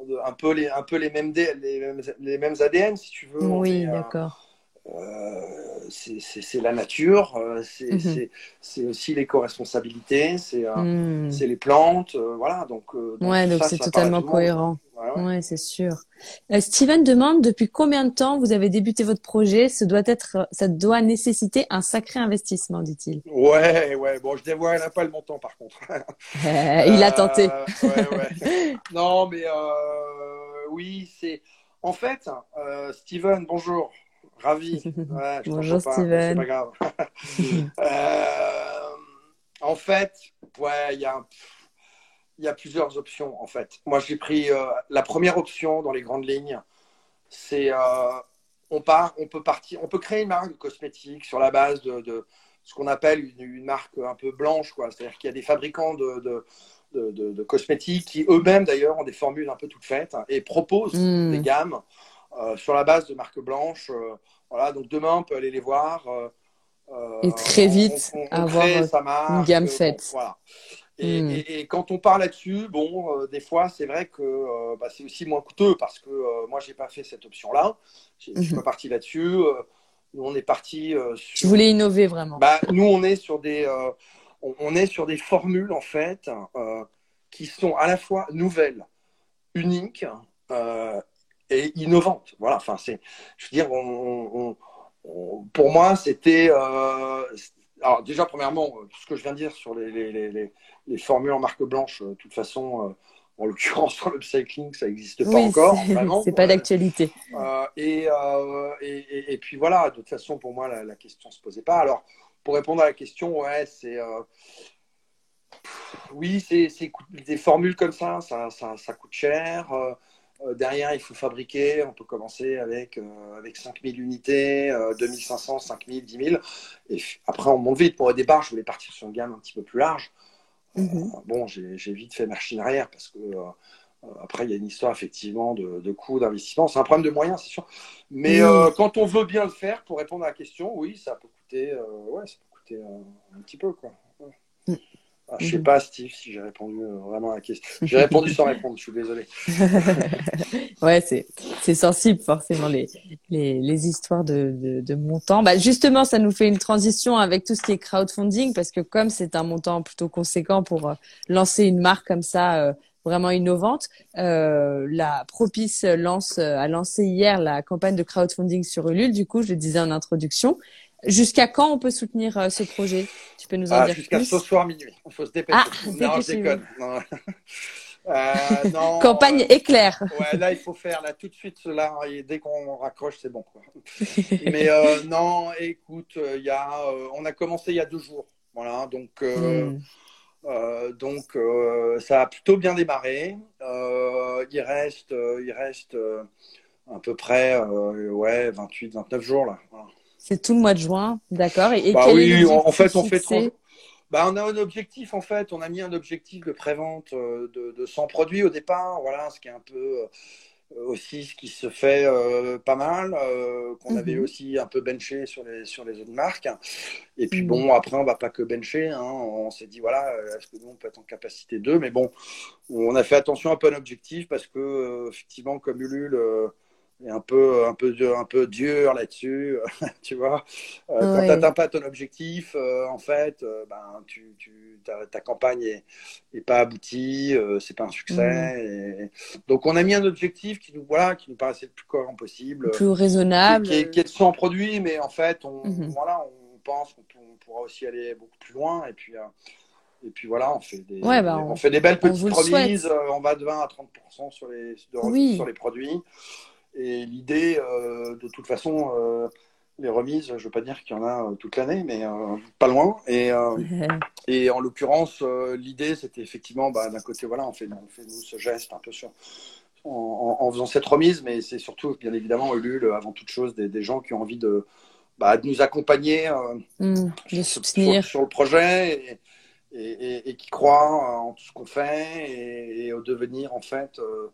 de- un peu les, un peu les mêmes, D- les mêmes, les mêmes ADN, si tu veux. Oui, euh, d'accord. euh, c'est, la nature, euh, c'est, c'est, c'est aussi l'éco-responsabilité, c'est, Hmm. c'est les plantes, euh, voilà. Donc, euh, donc Ouais, c'est totalement cohérent. Ouais, ouais. Ouais, c'est sûr. Euh, Steven demande depuis combien de temps vous avez débuté votre projet? Ce doit être, ça doit nécessiter un sacré investissement, dit-il. Ouais, ouais, bon, je dévoile pas le montant par contre. Euh, il a tenté. Euh, ouais, ouais. Non, mais oui, c'est. En fait, Steven, bonjour. Ravi. Ouais, je Bonjour, pas, Steven. C'est pas grave. Euh, en fait, ouais, il y a, il y a plusieurs options, en fait. Moi, j'ai pris euh, la première option dans les grandes lignes. C'est. euh, on part, on peut partir, on peut créer une marque de cosmétiques sur la base de, de ce qu'on appelle une, une marque un peu blanche, quoi. C'est-à-dire qu'il y a des fabricants de, de, de, de- de cosmétiques qui eux-mêmes d'ailleurs ont des formules un peu toutes faites hein, et proposent Hmm. des gammes euh, sur la base de marques blanches. euh, voilà, donc demain on peut aller les voir. euh, Et très vite on, on avoir, crée sa marque, une gamme bon, faite. voilà. Et, Hmm. et- et quand on part là-dessus, bon, euh, des fois, c'est vrai que euh, bah, c'est aussi moins coûteux parce que euh, moi, j'ai pas fait cette option-là. Je suis Mhm. pas parti là-dessus. euh, nous, on est parti sur. Tu voulais innover vraiment. Bah, nous, on est sur des, on, on est sur des formules en fait qui sont à la fois nouvelles, uniques et innovantes. Voilà. Enfin, c'est, je veux dire, on- on- on- pour moi, c'était. Alors déjà, premièrement, euh, tout ce que je viens de dire sur les, les, les, les- les formules en marque blanche, euh, de toute façon, euh, en l'occurrence sur l'upcycling, ça n'existe pas Oui, encore. c'est- pas d'actualité. euh, et, euh, et, et- et puis voilà, de toute façon, pour moi, la, la question ne se posait pas. Alors, pour répondre à la question, ouais, c'est. euh, oui, c'est des formules comme ça, ça, ça, ça coûte cher. Euh, euh, derrière, il faut fabriquer. On peut commencer avec, euh, avec 5000 unités, euh, 2500, 5000, 10 000. Et après, on monte vite. Pour au départ, je voulais partir sur une gamme un petit peu plus large. Mhm. bon, j'ai vite fait machine arrière parce que après, il y a une histoire effectivement de, de coûts d'investissement. C'est un problème de moyens, c'est sûr. Mais quand on veut bien le faire, pour répondre à la question, oui, ça peut coûter, ouais, ça peut coûter un, petit peu. Quoi. Mm. Ah, je ne sais mhm. pas, Steve, si j'ai répondu euh, vraiment à la question. J'ai répondu sans répondre, je suis désolé. ouais, c'est, c'est sensible, forcément, les, les, les histoires de, de, de montants. Bah, justement, ça nous fait une transition avec tout ce qui est crowdfunding, parce que comme c'est un montant plutôt conséquent pour euh, lancer une marque comme ça, euh, vraiment innovante, euh, la Propice lance, a lancé hier la campagne de crowdfunding sur Ulule. Du coup, je le disais en introduction. Jusqu'à quand on peut soutenir euh, ce projet? Tu peux nous en ah, dire Jusqu'à ce soir minuit. Il faut se dépêcher. Ah, non, je déconne. Euh, non. Campagne éclair. Ouais, là, il faut faire là tout de suite cela. dès qu'on raccroche, c'est bon. Quoi. Mais euh, non, écoute, il y a, on a commencé il y a deux jours. Voilà, donc, hmm. donc ça a plutôt bien démarré. il reste, il reste à peu près ouais, 28, 29 jours là. C'est tout le mois de juin, d'accord. Et, bah oui, en fait, on fait trop. Bah, on a un objectif en fait, on a mis un objectif de prévente euh, de, de 100 produits au départ, voilà, ce qui est un peu euh, aussi ce qui se fait euh, pas mal, qu'on avait mhm. aussi un peu benché sur les, sur les autres marques. Et puis bon, mhm. après, on va pas que bencher, hein. on s'est dit, voilà, est-ce que nous, on peut être en capacité d'eux? Mais bon, on a fait attention un peu à l'objectif parce que, effectivement, comme Ulule est un peu, un peu, un peu dur là-dessus, tu vois. Euh, quand tu n'atteins pas ton objectif, euh, en fait, euh, ben, tu, tu, ta, campagne est, est pas aboutie, c'est pas un succès. Mm. Donc, on a mis un objectif qui nous, voilà, qui nous paraissait le plus cohérent possible. Plus raisonnable. Qui, est, qui est de 100 produits, mais en fait, on, mm-hmm. voilà, on pense qu'on pourra aussi aller beaucoup plus loin. Et puis, et puis voilà, on fait des, bah, on, fait des belles petites remises. on va de 20 à 30% sur les, sur les produits. Et l'idée, euh, de toute façon, euh, les remises, je ne veux pas dire qu'il y en a euh, toute l'année, mais pas loin. Et, et en l'occurrence, l'idée, c'était effectivement, bah, d'un côté, voilà, on fait, on fait nous ce geste un peu sur, en, faisant cette remise, mais c'est surtout, bien évidemment, Ulule, avant toute chose, des, gens qui ont envie de, bah, de nous accompagner mmh, sur, sur, le projet et, et, qui croient en tout ce qu'on fait et, au devenir, en fait, euh,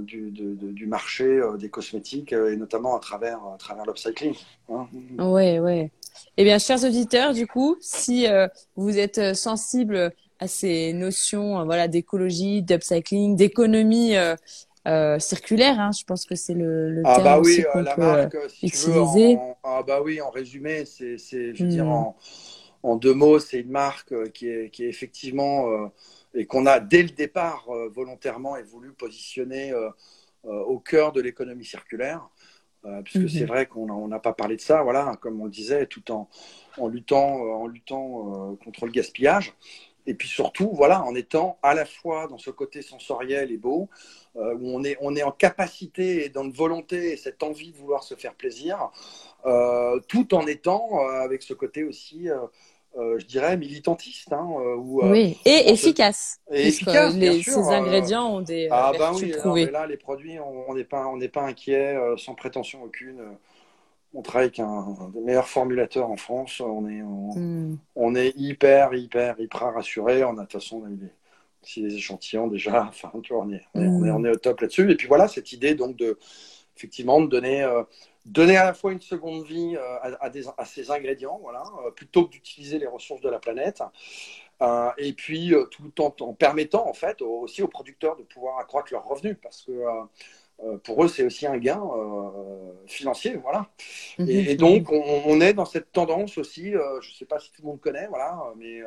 du, du, marché euh, des cosmétiques euh, et notamment à travers, à travers l'upcycling. Hein. Oui, oui. Eh bien, chers auditeurs, du coup, si vous êtes sensible à ces notions voilà, d'écologie, d'upcycling, d'économie circulaire, hein, je pense que c'est le, le ah terme bah oui, la marque, si utiliser. Tu veux, ah bah oui, en résumé, c'est, je veux dire, hmm. en, en, deux mots, c'est une marque qui est, qui est effectivement et qu'on a dès le départ euh, volontairement et voulu positionner euh, euh, au cœur de l'économie circulaire. puisque c'est mhm. vrai qu'on n'a pas parlé de ça, voilà, comme on le disait, tout en, en luttant, en luttant contre le gaspillage. Et puis surtout, voilà, en étant à la fois dans ce côté sensoriel et beau, où on est, on est en capacité et dans une volonté et cette envie de vouloir se faire plaisir, tout en étant avec ce côté aussi euh, je dirais, militantiste. Hein, euh, euh, oui, et efficace. Et efficace, bien sûr. Ces ingrédients ont des ah, bah oui, là, les produits, on n'est pas, on n'est pas inquiet, sans prétention aucune. On travaille avec un, des meilleurs formulateurs en France. On est, hmm. on, est hyper, hyper, hyper rassuré. On a de toute façon, on a eu des, des échantillons déjà. Enfin, tu vois, on est, on, est, on est, au top là-dessus. Et puis voilà, cette idée donc de, effectivement, de donner donner à la fois une seconde vie euh, à, ces ingrédients, voilà, euh, plutôt que d'utiliser les ressources de la planète. Euh, et puis tout en, en, permettant en fait aussi aux producteurs de pouvoir accroître leurs revenus parce que pour eux c'est aussi un gain financier voilà mhm. et, donc on, est dans cette tendance aussi je ne sais pas si tout le monde connaît voilà mais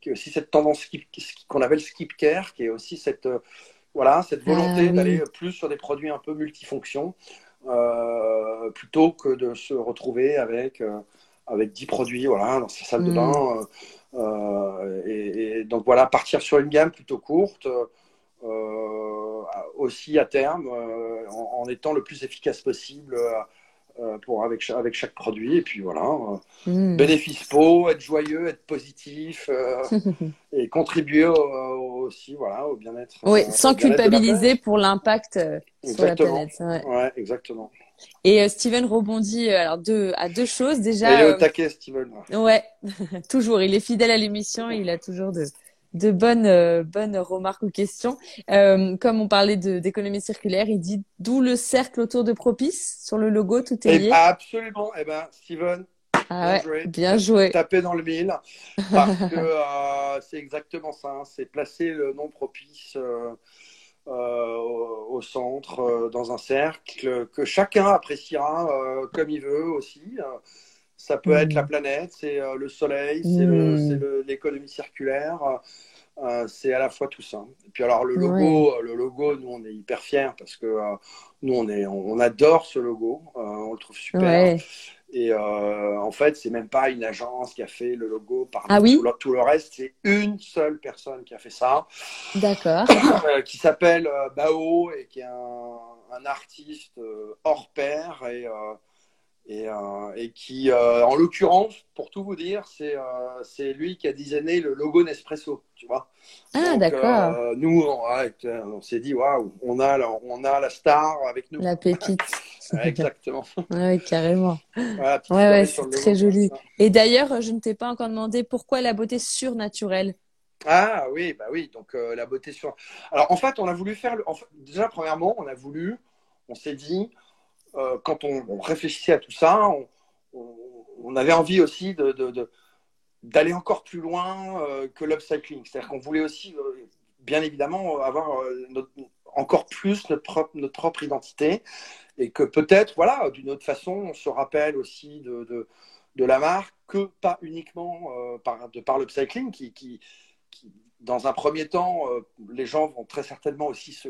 qui est aussi cette tendance qu'on appelle skip care qui est aussi cette voilà cette volonté ah d'aller plus sur des produits un peu multifonctions euh, plutôt que de se retrouver avec, euh, avec 10 produits voilà, dans sa salle de mm. bain. Euh, et, donc voilà, partir sur une gamme plutôt courte. aussi à terme, en, étant le plus efficace possible pour, avec, avec chaque produit. Et puis voilà, mm. bénéfice peau, être joyeux, être positif et contribuer aussi voilà, au bien-être. Oui, sans culpabiliser pour l'impact sur la planète. Ouais. exactement. Et euh, Steven rebondit euh, alors deux, à deux choses déjà. Il est au euh, taquet, Steven. Ouais, toujours. Il est fidèle à l'émission. Il a toujours de, de bonnes, euh, bonnes remarques ou questions. Euh, comme on parlait d'économie circulaire, il dit d'où le cercle autour de Propice sur le logo, tout est Eh lié. absolument. Eh ben, Steven, Ah bien ouais, joué. bien joué. Taper dans le mille. Parce que euh, c'est exactement ça. hein. C'est placer le nom propice euh, euh, au, centre, dans un cercle, que chacun appréciera comme il veut aussi. Euh, Ça peut être la planète, c'est euh, le soleil, c'est Mm. le- l'économie circulaire. Euh, c'est à la fois tout ça. Et puis alors le logo, euh, le logo, nous on est hyper fiers parce que euh, nous on est, on adore ce logo, Euh, on le trouve super. Ouais. Et euh, en fait, c'est même pas une agence qui a fait le logo par Ah oui? tout, le, tout le reste, c'est une seule personne qui a fait ça, D'accord. euh, qui s'appelle euh, Bao et qui est un, un artiste euh, hors pair et, euh, et, euh, et qui, euh, en l'occurrence, pour tout vous dire, c'est euh, lui qui a designé le logo Nespresso, tu vois. Ah, d'accord. euh, nous, on, on s'est dit, waouh, on a, la- on a la star avec nous. La pépite. Exactement. Ouais, carrément. Voilà, Ouais, c'est très joli. Et d'ailleurs, je ne t'ai pas encore demandé pourquoi la beauté surnaturelle. Ah oui, bah oui, donc la beauté sur. Alors en fait, on a voulu faire. le- en fait, déjà, premièrement, on a voulu, on s'est dit, euh, quand on, réfléchissait à tout ça, on, avait envie aussi d'aller encore plus loin euh, que l'upcycling. C'est-à-dire qu'on voulait aussi, euh, bien évidemment, avoir euh, notre- encore plus notre propre, identité et que peut-être, voilà, d'une autre façon, on se rappelle aussi de, la marque que pas uniquement par, de par l'upcycling qui, dans un premier temps, les gens vont très certainement aussi se,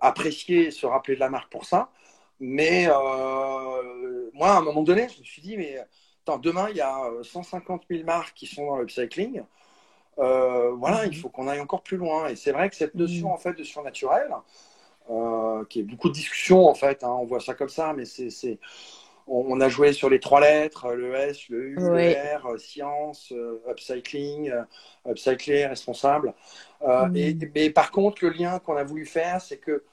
apprécier et se rappeler de la marque pour ça. Mais euh, moi, à un moment donné, je me suis dit, mais attends, demain, il y a 150 000 marques qui sont dans l'upcycling. Euh, voilà, Mhm. il faut qu'on aille encore plus loin. Et c'est vrai que cette notion Mhm. en fait de surnaturel, euh, qui est beaucoup de discussions en fait, hein, on voit ça comme ça, mais c'est, on, a joué sur les trois lettres, le S, le U, le R, euh, science, euh, upcycling, euh, upcycler, responsable. Euh, Mhm. et, mais par contre, le lien qu'on a voulu faire, c'est que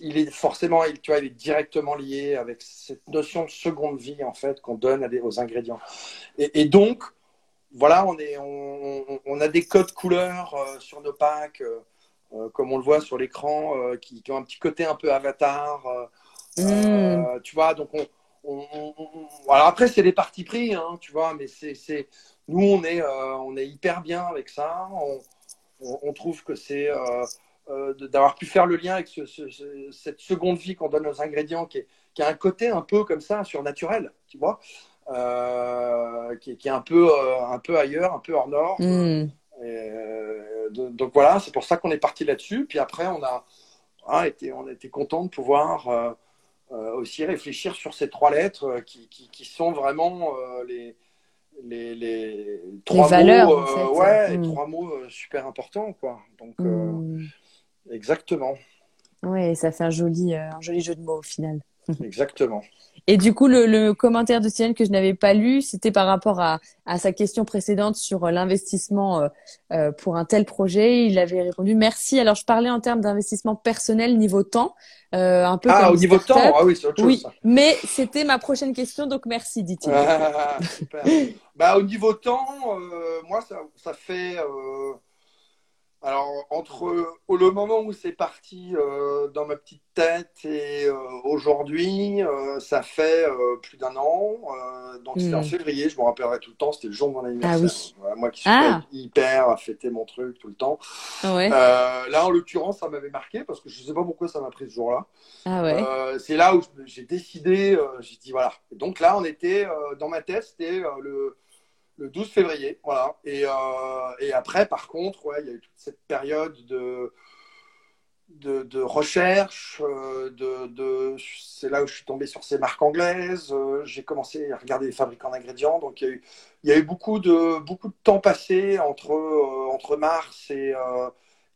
il est forcément, il- tu vois, il est directement lié avec cette notion de seconde vie en fait qu'on donne à des- aux ingrédients. Et, et donc, voilà, on, est, on, a des codes couleurs euh, sur nos packs, euh, euh, comme on le voit sur l'écran, euh, qui, qui ont un petit côté un peu avatar. Mm. tu vois, donc on, on- on- on- alors après c'est des partis pris, hein, tu vois, mais c'est, nous on est, on est hyper bien avec ça. On trouve que c'est euh, d'avoir pu faire le lien avec ce- ce- ce- cette seconde vie qu'on donne aux ingrédients, qui, est- qui a un côté un peu comme ça surnaturel, tu vois, euh, qui, est- qui est un peu, euh, un peu ailleurs, un peu hors nord. Mm. Et, euh, de- donc voilà, c'est pour ça qu'on est parti là-dessus. Puis après, on a, ah, été, on a été content de pouvoir aussi réfléchir sur ces trois lettres qui, qui, sont vraiment les, les, les trois valeurs, mots, en fait. ouais, Mm. trois mots super importants, quoi. Donc euh, Mm. Exactement, Ouais, ça fait un joli, euh, un joli jeu de mots au final. exactement. Et du coup, le, le commentaire de Steven que je n'avais pas lu, c'était par rapport à, à sa question précédente sur euh, l'investissement euh, pour un tel projet. Il avait répondu merci. Alors, je parlais en termes d'investissement personnel niveau temps, euh, un peu Ah, comme au niveau temps, ah oui, c'est autre chose. Oui, ça. mais c'était ma prochaine question, donc merci, dit-il. Ah, super. bah, au niveau temps, moi, ça, ça fait. Alors, entre le moment où c'est parti euh, dans ma petite tête et euh, aujourd'hui, euh, ça fait plus d'un an. Donc, c'était en Mm. février, je me rappellerai tout le temps, c'était le jour de mon anniversaire. Ah oui. Voilà, moi qui suis Ah. hyper à fêter mon truc tout le temps. Ouais. Là, en l'occurrence, ça m'avait marqué parce que je ne sais pas pourquoi ça m'a pris ce jour-là. Ah ouais. C'est là où j'ai décidé, j'ai dit voilà. Et donc là, on était dans ma tête, c'était le, le 12 février, voilà. Et, euh, et après, par contre, ouais, il y a eu toute cette période de de, de recherche, euh, de, de c'est là où je suis tombé sur ces marques anglaises. euh, j'ai commencé à regarder les fabricants d'ingrédients, donc il y a eu il y a eu beaucoup de beaucoup de temps passé entre entre mars et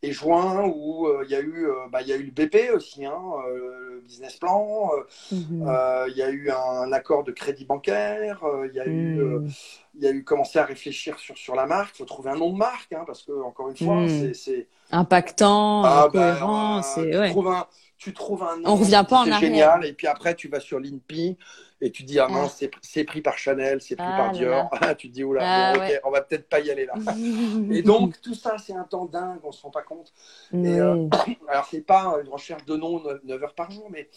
et juin où euh, il y a eu euh, bah, y a eu le BP aussi hein, euh, le business plan euh, Mhm. euh, il y a eu un accord de crédit bancaire euh, il y a eu euh, Mm. il y a eu commencé à réfléchir sur sur la marque il faut trouver un nom de marque hein, parce que encore une fois Mm. c'est Impactant, ah, bah, cohérent, euh, c'est tu trouves un tu trouves un nom On revient pas en c'est arrière. génial et puis après tu vas sur l'INPI et tu dis ah mince c'est pris par Chanel, c'est pris ah par Dior, tu te dis oula ah bon, ok on va peut-être pas y aller là. et donc tout ça c'est un temps dingue, on se rend pas compte. Et, euh, alors c'est pas une recherche de nom 9 heures par jour, mais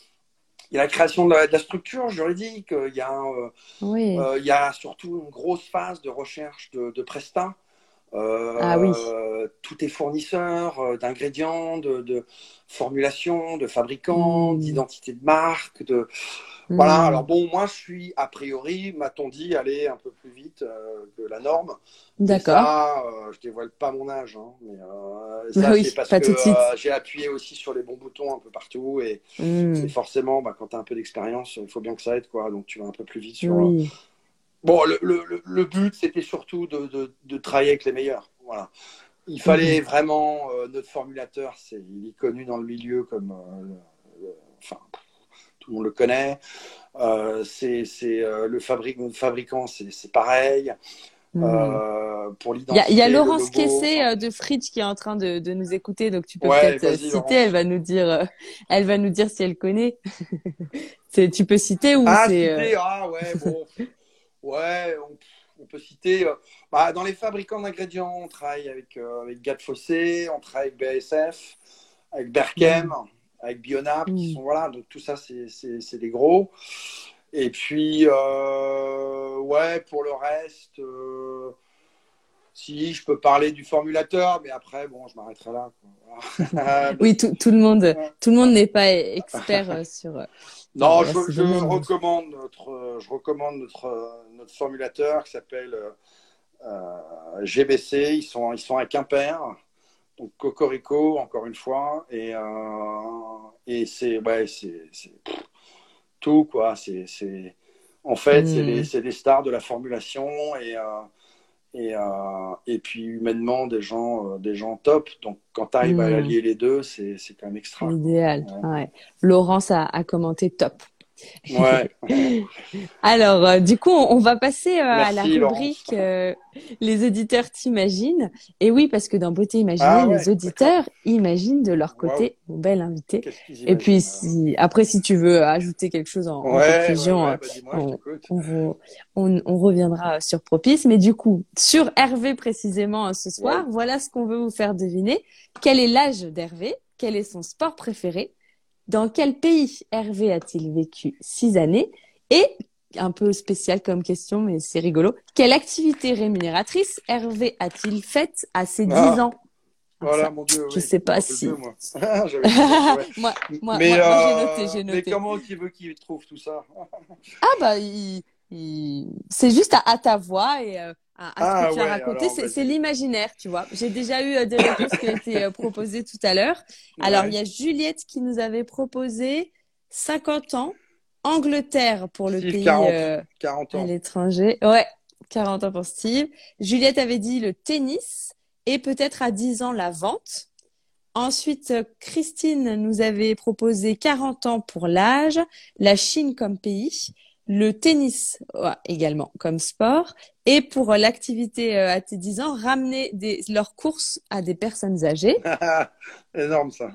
il y a la création de la, structure juridique, il y a euh, il y a surtout une grosse phase de recherche de, de prestat. Euh, ah oui. Tous tes fournisseurs euh, d'ingrédients, de, de formulation, de fabricants, mmh. d'identité de marque, de voilà. Mmh. Alors bon, moi je suis a priori, m'a-t-on dit, aller un peu plus vite euh, que la norme. D'accord. Ça, je dévoile pas mon âge, hein, mais ça c'est parce que j'ai appuyé aussi sur les bons boutons un peu partout et, mmh. forcément, bah, quand tu as un peu d'expérience, il faut bien que ça aide quoi. Donc tu vas un peu plus vite sur. Oui Bon, le, le, le but, c'était surtout de, de, de, travailler avec les meilleurs. Voilà. Il fallait mhm. vraiment euh, notre formulateur, c'est il est connu dans le milieu comme, euh, enfin, tout le monde le connaît. Euh, c'est euh, le, fabricant, c'est pareil. Mhm. pour il y a, Laurence Kessé de Fridge qui est en train de, de nous écouter, donc tu peux peut-être citer. Elle va nous dire, elle va nous dire si elle connaît. tu peux citer ou ah, c'est. Ah ouais, bon. Ouais, on, peut citer. Euh, bah, dans les fabricants d'ingrédients, on travaille avec, euh, avec Fossé, on travaille avec BASF, avec Berkem, mm. Avec Bionap, qui mm. sont voilà. Donc tout ça, c'est des gros. Et puis, euh, ouais, pour le reste, si je peux parler du formulateur, mais après, bon, je m'arrêterai là. oui, tout, tout, le monde, tout le monde n'est pas expert sur. Non, je, je recommande notre, je recommande notre notre formulateur qui s'appelle euh, GBC. Ils sont, ils sont à Quimper. Donc Cocorico, encore une fois. Et, euh, et c'est ouais, c'est tout, quoi. C'est, en fait, hmm. c'est des stars de la formulation et, euh, et, et puis humainement des gens, des gens top. Donc quand tu arrives à hmm. allier les deux, c'est quand même extra. Idéal. Ouais. Laurence a, a commenté top. Ouais. Alors, euh, du coup, on, va passer euh, à la rubrique euh, Les auditeurs t'imaginent. Et oui, parce que dans Beauté Imaginée, ah les auditeurs imaginent de leur côté mon bel invité. Et puis, si, après, si tu veux ajouter quelque chose en, conclusion, bah, on, on, on, reviendra sur Propice. Mais du coup, sur Hervé précisément ce soir, voilà ce qu'on veut vous faire deviner. Quel est l'âge d'Hervé? Quel est son sport préféré? Dans quel pays Hervé a-t-il vécu six années Et, un peu spécial comme question, mais c'est rigolo, quelle activité rémunératrice Hervé a-t-il faite à ses dix ah. ans voilà, mon Dieu. Je sais pas si. moi. moi, moi, j'ai noté, j'ai noté. Mais comment tu veux qu'il trouve tout ça? Ah bah, c'est juste à, ta voix et euh, à, ce ah que tu as raconté. C'est l'imaginaire, tu vois. J'ai déjà eu euh, des réponses qui ont été euh, proposées tout à l'heure. Alors, il y a Juliette qui nous avait proposé 50 ans, Angleterre pour le pays 40, euh, ans. à l'étranger. Ouais, 40 ans pour Steve. Juliette avait dit le tennis et peut-être à 10 ans la vente. Ensuite, Christine nous avait proposé 40 ans pour l'âge, la Chine comme pays le tennis également comme sport et pour l'activité euh, à tes 10 ans, ramener des, leurs courses à des personnes âgées. Énorme ça.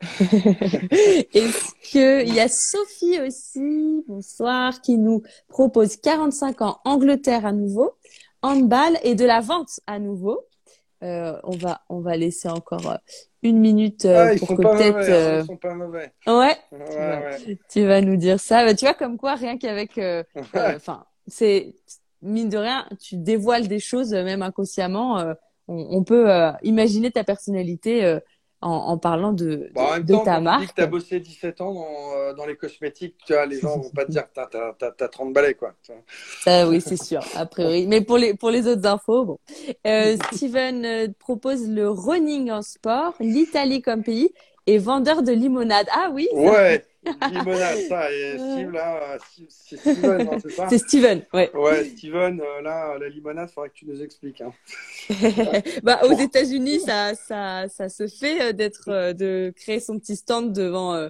Est-ce qu'il y a Sophie aussi, bonsoir, qui nous propose 45 ans Angleterre à nouveau, handball et de la vente à nouveau. Euh, on va on va laisser encore euh, une minute euh, ah, pour que peut-être. Hein, euh, ils sont pas mauvais. Ouais. ouais, Tu, vas, nous dire ça. Bah, tu vois comme quoi rien qu'avec, euh, enfin, c'est mine de rien, tu dévoiles des choses même inconsciemment. On, on, peut imaginer ta personnalité en, parlant de, bah, de, ta marque. Tu dis que tu as bossé 17 ans dans, euh, dans, les cosmétiques, tu vois, les gens vont pas te dire que tu as, 30 balais. Quoi. Ça, oui, c'est sûr, a priori. Mais pour les, pour les autres infos, bon. Euh, Steven euh, propose le running en sport, l'Italie comme pays et vendeur de limonade. Ah oui Ouais Limonade, ça. Et Steve, là, c'est Steven, c'est ça C'est Steven, ouais. Ouais, Steven, euh, là, la limonade, il faudrait que tu nous expliques. Hein. bah, aux États-Unis, ça, ça, ça se fait euh, d'être, euh, de créer son petit stand devant.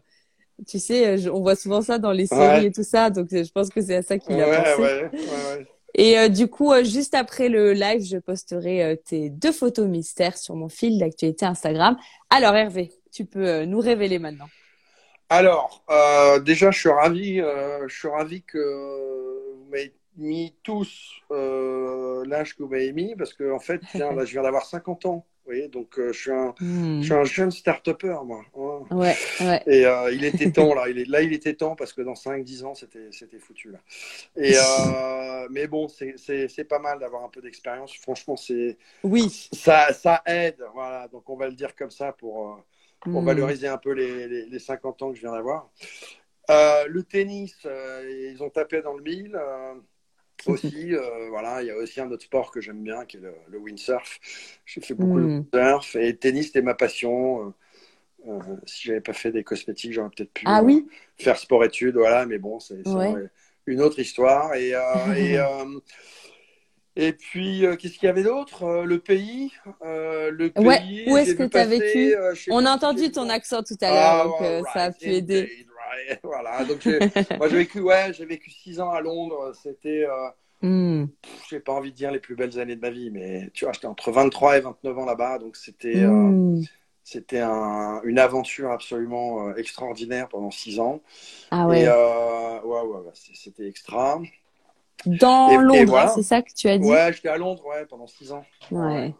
tu sais, on voit souvent ça dans les séries et tout ça, donc je pense que c'est à ça qu'il a pensé. Ouais, Et du coup, juste après le live, je posterai tes deux photos mystères sur mon fil d'actualité Instagram. Alors Hervé, tu peux nous révéler maintenant. Alors, euh, déjà, je suis ravi, euh, je suis ravi que vous m'ayez mis tous euh, l'âge que vous m'avez mis, parce que en fait, tiens, là, je viens d'avoir 50 ans. Vous voyez, donc je, suis un, Hmm. je suis un jeune start-upper, moi. hein. Ouais, ouais. Et il était temps, là. Il est, là, il était temps, parce que dans 5-10 ans, c'était foutu, là. Et, mais bon, c'est- pas mal d'avoir un peu d'expérience. Franchement, c'est Oui. ça, ça aide. Voilà, donc on va le dire comme ça pour, pour Hmm. valoriser un peu les, les, les 50 ans que je viens d'avoir. Euh, le tennis, euh, ils ont tapé dans le mille. euh, aussi, voilà, il y a aussi un autre sport que j'aime bien qui est le, le windsurf. J'ai fait beaucoup de windsurf et le tennis c'était ma passion. Si j'avais pas fait des cosmétiques, j'aurais peut-être pu Ah oui. faire sport-études, voilà, mais bon, c'est Ouais. une autre histoire. Et, et, et puis, euh, qu'est-ce qu'il y avait d'autre Euh, Le pays. euh, le pays Ouais, où est-ce que tu as vécu On a entendu ton accent tout à l'heure, Ah, donc euh, right, ça a pu aider. right. Voilà, donc moi j'ai vécu, ouais, j'ai vécu six ans à Londres. C'était, pff, j'ai pas envie de dire les plus belles années de ma vie, mais tu vois, j'étais entre 23 et 29 ans là-bas, donc c'était, Hmm. c'était un- une aventure absolument extraordinaire pendant six ans. Ah ouais. Et ouais, ouais, ouais, c'est- c'était extra. Dans et- Londres, voilà. hein, c'est ça que tu as dit Ouais, j'étais à Londres, ouais, pendant six ans. Ouais.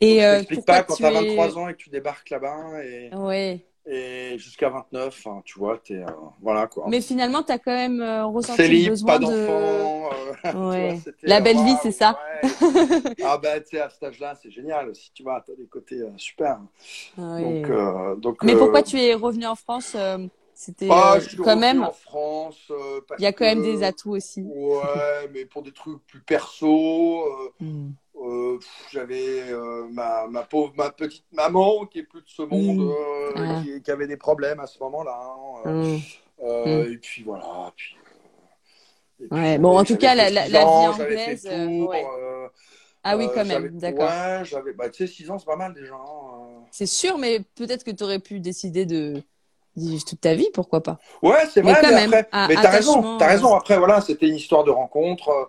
Et je euh, pas quand tu es... 23 ans et que tu débarques là-bas et, Ouais. et jusqu'à 29, enfin, tu vois, t'es, euh, voilà quoi. Mais finalement, tu as quand même euh, ressenti le libre, besoin pas de... euh, tu Ouais. La belle vie, c'est ça. ouais. ah ben, tu sais, à cet âge-là, c'est génial aussi, tu vois, t'as des côtés super. Ouais. Donc, euh, donc, Mais pourquoi tu es revenu en France C'était ah, euh, quand même, en France. euh, il y a quand même des atouts aussi. Ouais, mais pour des trucs plus perso. euh, Hmm. euh, j'avais euh, ma, ma pauvre, ma petite maman qui est plus de ce monde, Mm. euh, Ah. qui, qui avait des problèmes à ce moment-là. hein, Hmm. Et puis voilà. Puis, et puis, Ouais, bon, en tout cas, la- la- six la vie ans, anglaise, fait Tours, ouais. Ah oui, quand même, d'accord. Ouais, j'avais. Bah, tu sais, 6 ans, c'est pas mal déjà. hein, C'est sûr, mais peut-être que tu aurais pu décider de toute ta vie, pourquoi pas? Euh. Ouais, c'est Mais vrai, quand mais même, après. mais t'as raison, t'as euh, raison. Après, voilà, c'était une histoire de rencontre. euh,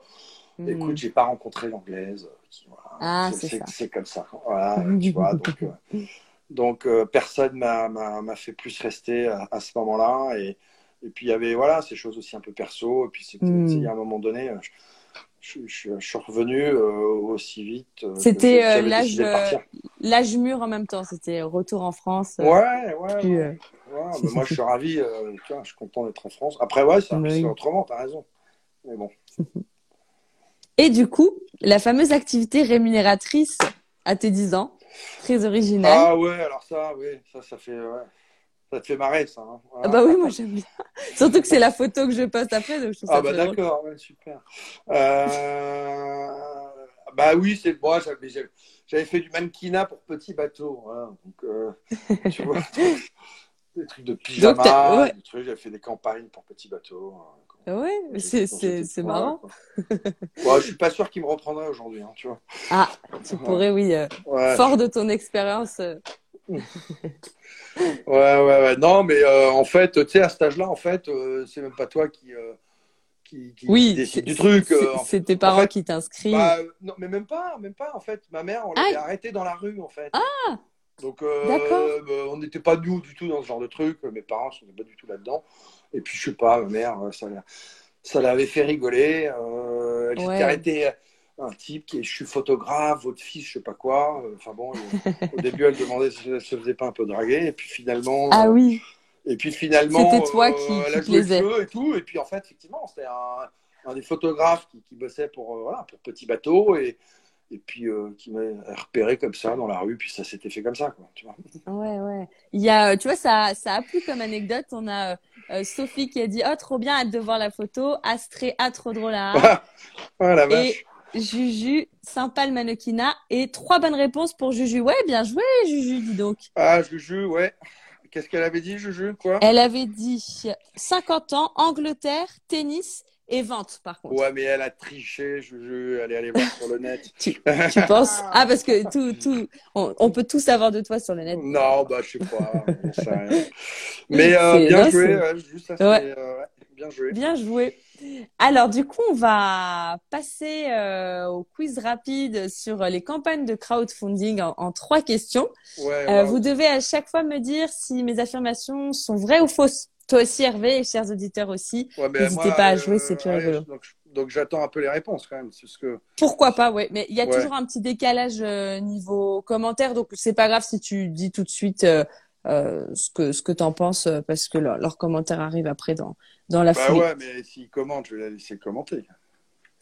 Hmm. Écoute, j'ai pas rencontré l'anglaise. euh, voilà. Ah, c'est comme ça. Voilà, tu vois, donc, euh, donc euh, personne m'a- fait plus rester à, à ce moment-là. Et, et puis il y avait voilà, ces choses aussi un peu perso. Et puis il y a un moment donné, euh, je, je- je- je suis revenu euh, aussi vite. euh, C'était, euh, l'âge, euh, mûr en même temps, c'était retour en France. euh, Ouais, ouais. puis, ouais. Mais moi, je suis ravi. euh, je suis content d'être en France. Après, ouais, ça Oui. c'est autrement. T'as raison. Mais bon. Et du coup, la fameuse activité rémunératrice à tes 10 ans, très originale. Ah ouais, alors ça, oui, ça, ça fait, ouais. ça te fait marrer, ça. hein. Voilà. Ah bah oui, moi j'aime bien. Surtout que c'est la photo que je poste après, donc je trouve ça Ah bah d'accord, ouais, super. Euh, Bah oui, c'est moi, j'avais, fait du mannequinat pour petits bateaux. hein. Donc, euh, tu vois, des trucs de Donc, pyjama, ouais. des trucs, j'avais fait des campagnes pour petits bateaux. hein. Ouais, c'est, c'est, c'est marrant. quoi. Ouais, je suis pas sûr qu'ils me reprendraient aujourd'hui, hein, tu vois. Ah, tu pourrais, oui, euh, Ouais. fort de ton expérience. euh, Ouais, ouais, ouais. Non, mais euh, en fait, tu sais, à cet âge-là, en fait, euh, c'est même pas toi qui, qui, qui Oui, décide du truc. c'est- euh, c'est tes parents fait, qui t'inscrivent. Bah, non, mais même pas, même pas. En fait, ma mère, on l'avait Ah. arrêtée dans la rue, en fait. Ah. Donc, euh, bah, on n'était pas nous du tout dans ce genre de truc. Mes parents ne sont pas du tout là-dedans. Et puis, je sais pas, ma mère, euh, ça, l'a- ça l'avait fait rigoler. Euh, elle Ouais. s'était arrêtée un type qui est, je suis photographe, votre fils, je sais pas quoi. Euh, Enfin bon, au début, elle demandait si elle se faisait pas un peu draguer. Et puis finalement, Ah euh, oui, et puis finalement, C'était toi euh, qui- qui plaisait. et tout. Et puis en fait, effectivement, c'était un, un des photographes qui, qui bossait pour, euh, voilà, pour Petit Bateau et, et puis euh, qui m'a repéré comme ça dans la rue. Puis ça s'était fait comme ça, quoi. Tu vois. ouais, ouais. Il y a, euh, tu vois, ça, ça a plu comme anecdote. On a euh, euh, Sophie qui a dit, oh, trop bien, hâte de voir la photo. Astré, ah, trop drôle à Ah, ah, la vache. Et Juju, sympa le mannequinat. Et trois bonnes réponses pour Juju. Ouais, bien joué, Juju, dis donc. Ah, Juju, ouais. Qu'est-ce qu'elle avait dit, Juju Quoi? Elle avait dit 50 ans, Angleterre, tennis et vente, par contre. Ouais, mais elle a triché, Juju. Elle est allée voir sur le net. Tu, tu penses? Ah, parce que tout, tout, on, on peut tout savoir de toi sur le net. Non, bah, je sais pas. rien. Mais euh, bien non, joué, ouais, Ouais. euh, ouais, bien joué. Bien joué. Alors, du coup, on va passer euh, au quiz rapide sur les campagnes de crowdfunding en, trois questions. Vous devez à chaque fois me dire si mes affirmations sont vraies ou fausses. Toi aussi, Hervé, et chers auditeurs aussi. N'hésitez pas à jouer, c'est plus rigolo. Donc, j'attends un peu les réponses quand même. Parce que... Pourquoi pas, ouais. Mais il y a toujours un petit décalage niveau commentaire, donc c'est pas grave si tu dis tout de suite euh, ce que ce que t'en penses euh, parce que leurs leur commentaires arrivent après dans dans la bah ouais, mais s'ils commentent, je vais la laisser commenter.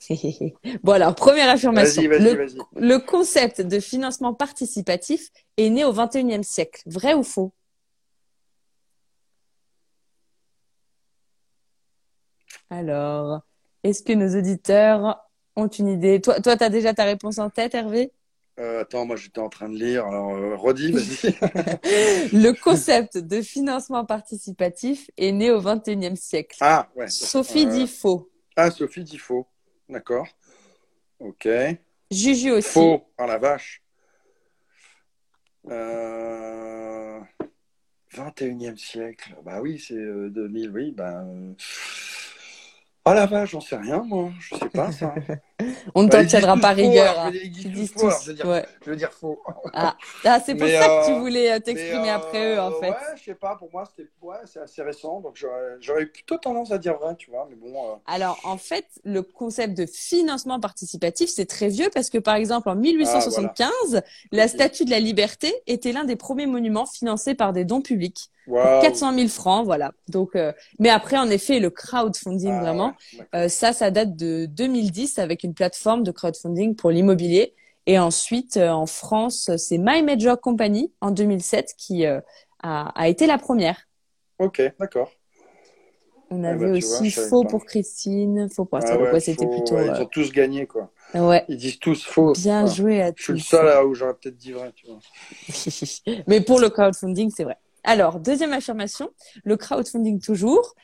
bon alors première affirmation. Vas -y, vas -y, le, le concept de financement participatif est né au 21e siècle. Vrai ou faux? Alors, est-ce que nos auditeurs ont une idée? Toi, toi, tu as déjà ta réponse en tête, Hervé? Euh, attends, moi j'étais en train de lire. Alors, euh, redis, vas-y. le concept de financement participatif est né au XXIe siècle. Ah, ouais. Sophie euh... dit faux. Ah, Sophie dit faux. D'accord. Ok. Juju aussi. Faux. Ah la vache. Euh... 21e siècle. Bah oui, c'est 2000, oui. Bah, Oh la vache, j'en sais rien, moi. Je sais pas ça. On ne bah, t'en tiendra pas rigueur. Hein. Ils disent tous. Je, veux dire, ouais. je veux dire faux. Ah, ah c'est pour mais ça euh, que tu voulais euh, t'exprimer après eux, en fait. Ouais, je sais pas. Pour moi, c'était ouais, c'est assez récent, donc j'aurais plutôt tendance à dire vrai, tu vois. Mais bon. Euh... Alors, en fait, le concept de financement participatif, c'est très vieux parce que, par exemple, en 1875, ah, voilà. la Statue de la Liberté était l'un des premiers monuments financés par des dons publics. Wow. 400 000 francs, voilà. Donc, euh, mais après, en effet, le crowdfunding, Ah, vraiment, ouais, euh, ça, ça date de 2010 avec une plateforme de crowdfunding pour l'immobilier. Et ensuite, euh, en France, c'est My Major Company en 2007 qui euh, a, a, été la première. Ok, d'accord. On avait bah, aussi vois, faux pour Christine, faux pour ah, ouais, c'était plutôt. Ouais, ils ont tous gagné, quoi. Ouais. Ils disent tous faux. Bien joué à tous. Je suis le seul là où j'aurais peut-être dit vrai, tu vois. Mais pour le crowdfunding, c'est vrai. Alors, deuxième affirmation, le crowdfunding toujours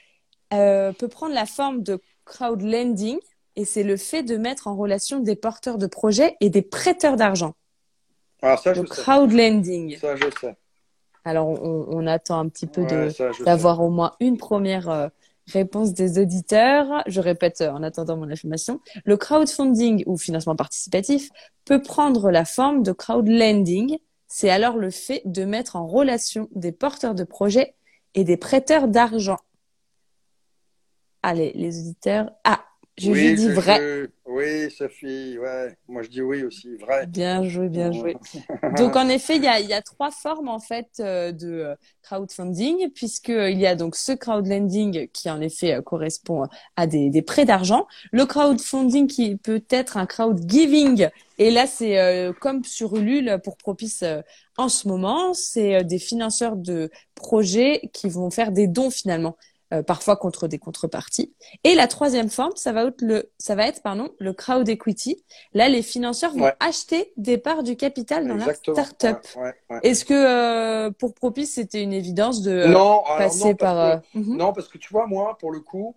euh, peut prendre la forme de crowdlending et c'est le fait de mettre en relation des porteurs de projets et des prêteurs d'argent. Alors ça, le je crowdlending. Sais. Ça, je sais. Alors, on, on attend un petit peu ouais, d'avoir au moins une première euh, réponse des auditeurs. Je répète euh, en attendant mon affirmation. Le crowdfunding ou financement participatif peut prendre la forme de crowdlending c'est alors le fait de mettre en relation des porteurs de projets et des prêteurs d'argent. Allez, les auditeurs. Ah, je oui, dis vrai. Je... Oui, Sophie, ouais. Moi, je dis oui aussi, vrai. Bien joué, bien joué. donc, en effet, il y a, il y a trois formes, en fait, euh, de crowdfunding, puisqu'il y a donc ce crowdlending qui, en effet, correspond à des, des prêts d'argent. Le crowdfunding qui peut être un crowdgiving. Et là, c'est euh, comme sur Ulule pour Propice euh, en ce moment, c'est euh, des financeurs de projets qui vont faire des dons finalement. Euh, parfois contre des contreparties. Et la troisième forme, ça va être le, ça va être pardon, le crowd equity. Là, les financeurs vont ouais. acheter des parts du capital dans Exactement. leur startup. Ouais, ouais, Est-ce que euh, pour Propice, c'était une évidence de non, passer non, par que, euh... mm -hmm. non parce que tu vois moi, pour le coup,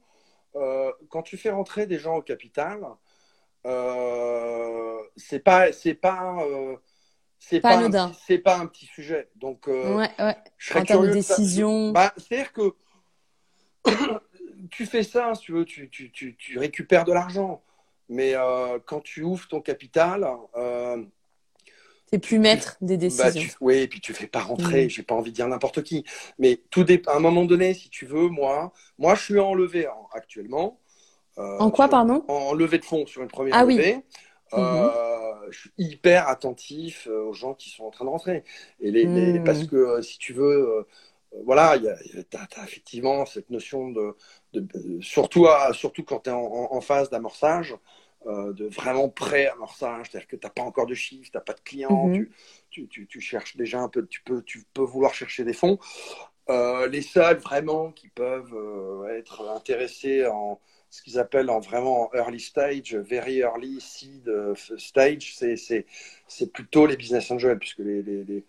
euh, quand tu fais rentrer des gens au capital, euh, c'est pas, c'est pas c'est pas, pas c'est pas un petit sujet. Donc, euh, ouais, ouais. je serais en de de décision. Bah, C'est-à-dire que tu fais ça, si tu veux, tu, tu, tu, tu récupères de l'argent. Mais euh, quand tu ouvres ton capital. Euh, tu plus maître des décisions. Bah, tu, oui, et puis tu fais pas rentrer, mmh. j'ai pas envie de dire n'importe qui. Mais tout dépend. À un moment donné, si tu veux, moi, moi je suis en levée hein, actuellement. Euh, en quoi, pardon? En levée de fonds sur une première ah, levée. Oui. Euh, mmh. je suis hyper attentif aux gens qui sont en train de rentrer. Et les, mmh. les parce que si tu veux, voilà, tu as, as, effectivement cette notion de, de, de surtout, à, surtout quand tu es en, en, phase d'amorçage, euh, de vraiment pré-amorçage, c'est-à-dire que tu n'as pas encore de chiffre, tu n'as pas de clients, Mhm. mm -hmm. tu, tu, tu, cherches déjà un peu, tu peux, tu peux vouloir chercher des fonds. Euh, les seuls vraiment qui peuvent euh, être intéressés en ce qu'ils appellent en vraiment early stage, very early seed stage, c'est plutôt les business angels, puisque les, les, les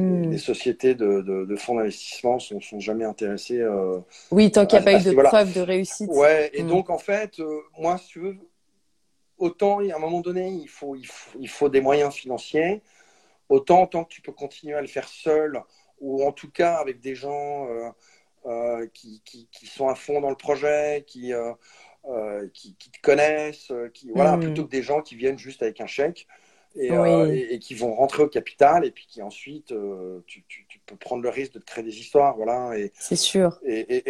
Hmm. les sociétés de, de, de fonds d'investissement sont, sont jamais intéressées. Euh, oui, tant qu'il n'y a pas eu de voilà. preuve de réussite. Ouais, et Hmm. donc en fait, euh, moi, si tu veux, autant à un moment donné, il faut, il faut, il faut des moyens financiers, autant tant que tu peux continuer à le faire seul, ou en tout cas avec des gens euh, qui, qui, qui, sont à fond dans le projet, qui, qui, qui, te connaissent, qui, voilà, Mm. plutôt que des gens qui viennent juste avec un chèque et, Oui. euh, et, et qui vont rentrer au capital et puis qui ensuite, euh, tu, tu, tu peux prendre le risque de te créer des histoires. Voilà, et, C'est sûr. et,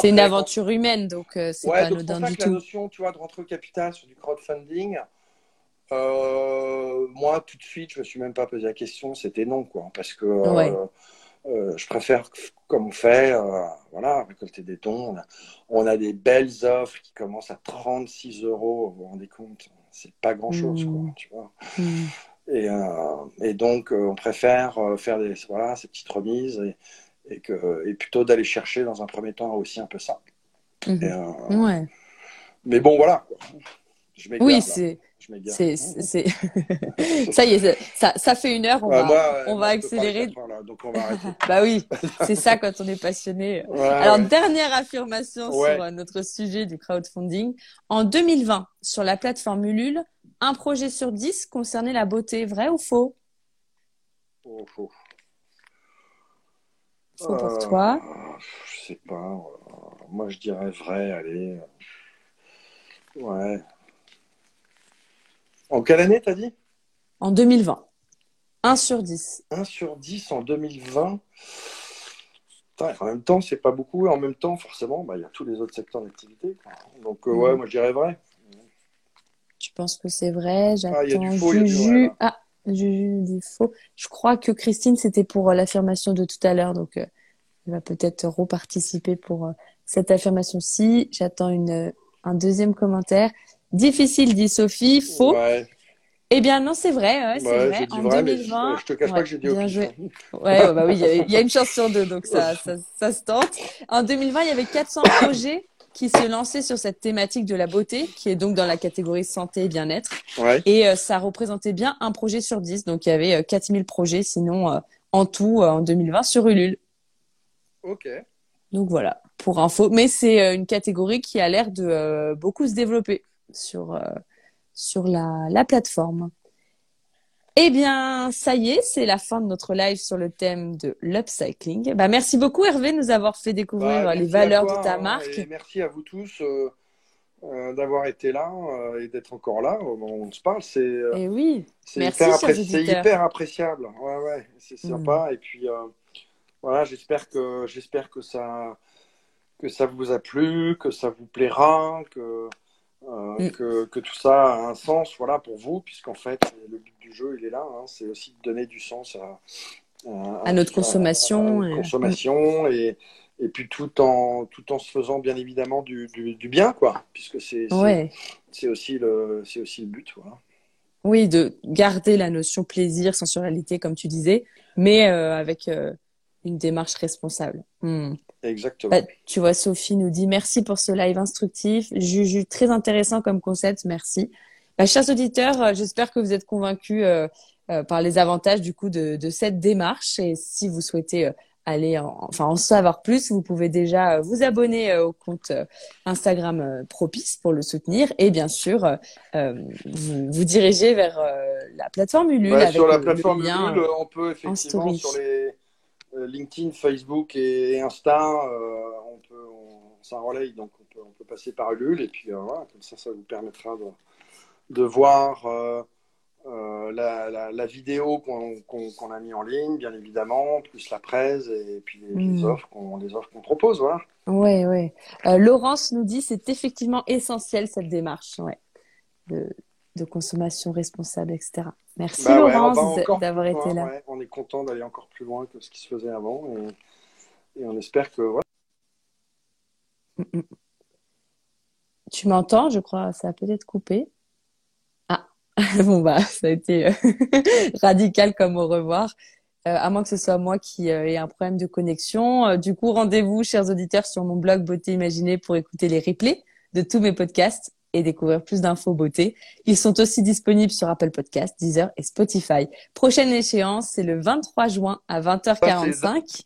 C'est une aventure humaine, donc euh, c'est Ouais, pas anodin du que la tout. notion, tu vois, de rentrer au capital sur du crowdfunding, moi, tout de suite, je me suis même pas posé la question, c'était non, quoi, parce que Ouais. je préfère, comme on fait, voilà, récolter des dons. On a, on a des belles offres qui commencent à 36 euros, vous vous rendez compte, c'est pas grand-chose, quoi, tu vois. Mm. Et, euh, et donc, euh, on préfère euh, faire des, voilà, ces petites remises et, et, que, et plutôt d'aller chercher dans un premier temps aussi un peu ça. Et, euh, Ouais. mais bon, voilà. quoi. Je Oui, c'est, Je m'égare. c'est, c'est, ça y est, ça, ça fait une heure, on Ouais, va, on va accélérer. quatre heures, là, donc on va arrêter. Bah oui, c'est ça quand on est passionné. Ouais, Alors, ouais. dernière affirmation Ouais. sur euh, notre sujet du crowdfunding. En 2020, sur la plateforme Ulule, un projet sur dix concernait la beauté. Vrai ou faux? Oh, oh. Faux pour Euh, toi. Je sais pas. euh, Moi, je dirais vrai, allez. Ouais. En quelle année, t'as dit? En 2020. 1 sur 10. 1 sur 10 en 2020. Putain, en même temps, c'est pas beaucoup. Et en même temps, forcément, bah, il y a tous les autres secteurs d'activité. Donc, euh, ouais, Mhm. moi, je dirais vrai. Tu penses que c'est vrai? Ah, il y a J'attends du faux, du Juju. Ah, Juju dit faux. Je crois que Christine, c'était pour euh, l'affirmation de tout à l'heure. Donc, euh, elle va peut-être reparticiper pour euh, cette affirmation-ci. J'attends une, un deuxième commentaire. Difficile, dit Sophie. Faux. Ouais, Eh bien, non, c'est vrai. C'est ouais, vrai. En vrai, mais 2020. je, je te cache Ouais, pas que j'ai dit au bien pif. joué. Ouais, ouais, bah oui, il y a- il y, a une chance sur deux, donc ça, ça, ça se tente. En 2020, il y avait 400 projets qui se lançaient sur cette thématique de la beauté, qui est donc dans la catégorie santé et bien-être. Ouais. Et euh, ça représentait bien un projet sur 10. Donc, il y avait euh, 4000 projets, sinon, euh, en tout, euh, en 2020, sur Ulule. Ok. Donc, voilà, pour info. Mais c'est une catégorie qui a l'air de beaucoup se développer sur, euh, sur la, la plateforme. Eh bien, ça y est, c'est la fin de notre live sur le thème de l'upcycling. Bah, merci beaucoup, Hervé, de nous avoir fait découvrir Bah, euh, les valeurs toi, de ta hein, marque. et merci à vous tous euh, euh, d'avoir été là euh, et d'être encore là. au moment où On se parle, c'est Et oui, hyper, appré- hyper appréciable. Ouais, ouais, c'est Mm. sympa. Et puis voilà, j'espère que j'espère que ça que ça vous a plu, que ça vous plaira, que euh, Mm. que, que tout ça a un sens, voilà, pour vous, puisqu'en fait, le but du jeu, il est là. hein, c'est aussi de donner du sens à À notre consommation, à notre et- consommation et et puis tout en tout en se faisant bien évidemment du, du, du bien quoi puisque c'est Ouais. aussi le aussi le but voilà Oui, de garder la notion plaisir, sensualité, comme tu disais, mais euh, avec euh, une démarche responsable. Hmm. Exactement Bah, tu vois, Sophie nous dit merci pour ce live instructif. Juju, très intéressant comme concept, merci. Bah, chers auditeurs, euh, j'espère que vous êtes convaincus euh, euh, par les avantages du coup de, de cette démarche. Et si vous souhaitez euh, aller en, enfin en savoir plus, vous pouvez déjà vous abonner au compte Instagram Propice pour le soutenir et bien sûr vous, vous diriger vers la plateforme Ulule Ouais, avec sur la le- le plateforme lien. Ulule, on peut effectivement sur les LinkedIn Facebook et, Insta euh, on peut on, ça relaye donc on peut on peut passer par Ulule et puis euh, voilà comme ça ça vous permettra de de voir euh, euh, la, la, la vidéo qu'on a mis en ligne, bien évidemment, plus la presse et puis les, les Mm. offres qu'on propose, voilà. Ouais. Euh, Laurence nous dit c'est effectivement essentiel cette démarche, ouais, de, de consommation responsable, etc. Merci Bah ouais, Laurence d'avoir été là. ouais. On est content d'aller encore plus loin que ce qui se faisait avant et, et on espère que voilà. Mm, mm. Tu m'entends, je crois, ça a peut-être coupé. Ah, bon bah, ça a été euh, radical comme au revoir. Euh, à moins que ce soit moi qui euh, ai un problème de connexion. Euh, du coup, rendez-vous, chers auditeurs, sur mon blog Beauté Imaginée pour écouter les replays de tous mes podcasts et découvrir plus d'infos beauté. Ils sont aussi disponibles sur Apple Podcasts, Deezer et Spotify. Prochaine échéance, c'est le 23 juin à 20h45.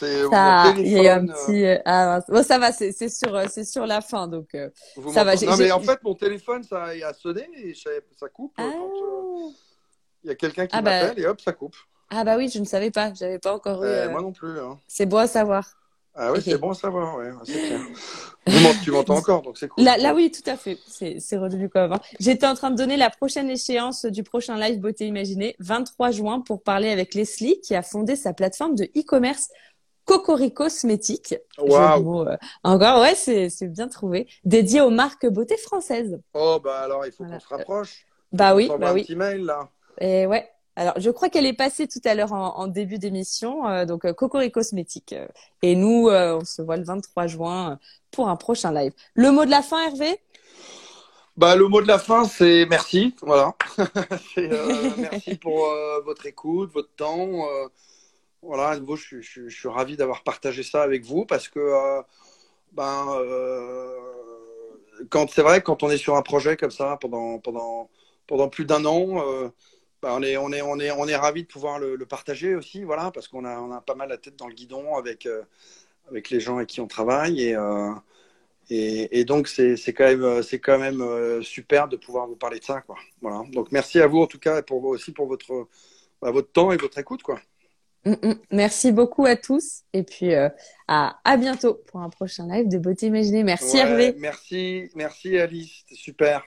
C'est Ça, il y a un euh, petit. euh, ah, bon, ça va, c'est sur, euh, c'est sur la fin, donc. euh, ça va, Non mais en fait mon téléphone ça a sonné et ça, coupe Ah. quand il y a quelqu'un qui Ah bah, m'appelle et hop ça coupe. ah bah oui, je ne savais pas, j'avais pas encore eu. Euh, euh, Moi non plus. hein. C'est beau à savoir. Ah oui, c'est bon à savoir, ouais, c'est clair. tu m'entends encore, donc c'est cool. Là, là, oui, tout à fait. C'est redevenu comme avant. J'étais en train de donner la prochaine échéance du prochain live Beauté Imaginée, 23 juin, pour parler avec Leslie, qui a fondé sa plateforme de e-commerce Cocorico Cosmétique. Wow. Euh, encore, ouais, c'est bien trouvé. Dédié aux marques beauté françaises. Oh, bah alors, il faut qu'on se rapproche. Bah oui, bah oui. Un petit mail, là. Et ouais, alors, je crois qu'elle est passée tout à l'heure en, début d'émission, euh, donc euh, Cocorico Cosmétique. Et nous, euh, on se voit le 23 juin pour un prochain live. Le mot de la fin, Hervé? Bah, le mot de la fin, c'est merci. Voilà. merci pour votre écoute, votre temps. voilà, je, je, suis ravi d'avoir partagé ça avec vous parce que, ben, quand c'est vrai, quand on est sur un projet comme ça pendant pendant pendant plus d'un an bah, on est on est on est on est ravi de pouvoir le, partager aussi voilà parce qu'on a on a pas mal la tête dans le guidon avec euh, avec les gens avec qui on travaille et euh, et, donc c'est quand même c'est quand même euh, super de pouvoir vous parler de ça quoi. Voilà. Donc merci à vous en tout cas pour aussi pour votre bah, votre temps et votre écoute quoi. Mm, mm. merci beaucoup à tous et puis à, à bientôt pour un prochain live de beauté imaginée. Merci Hervé. merci merci Alice. C'était super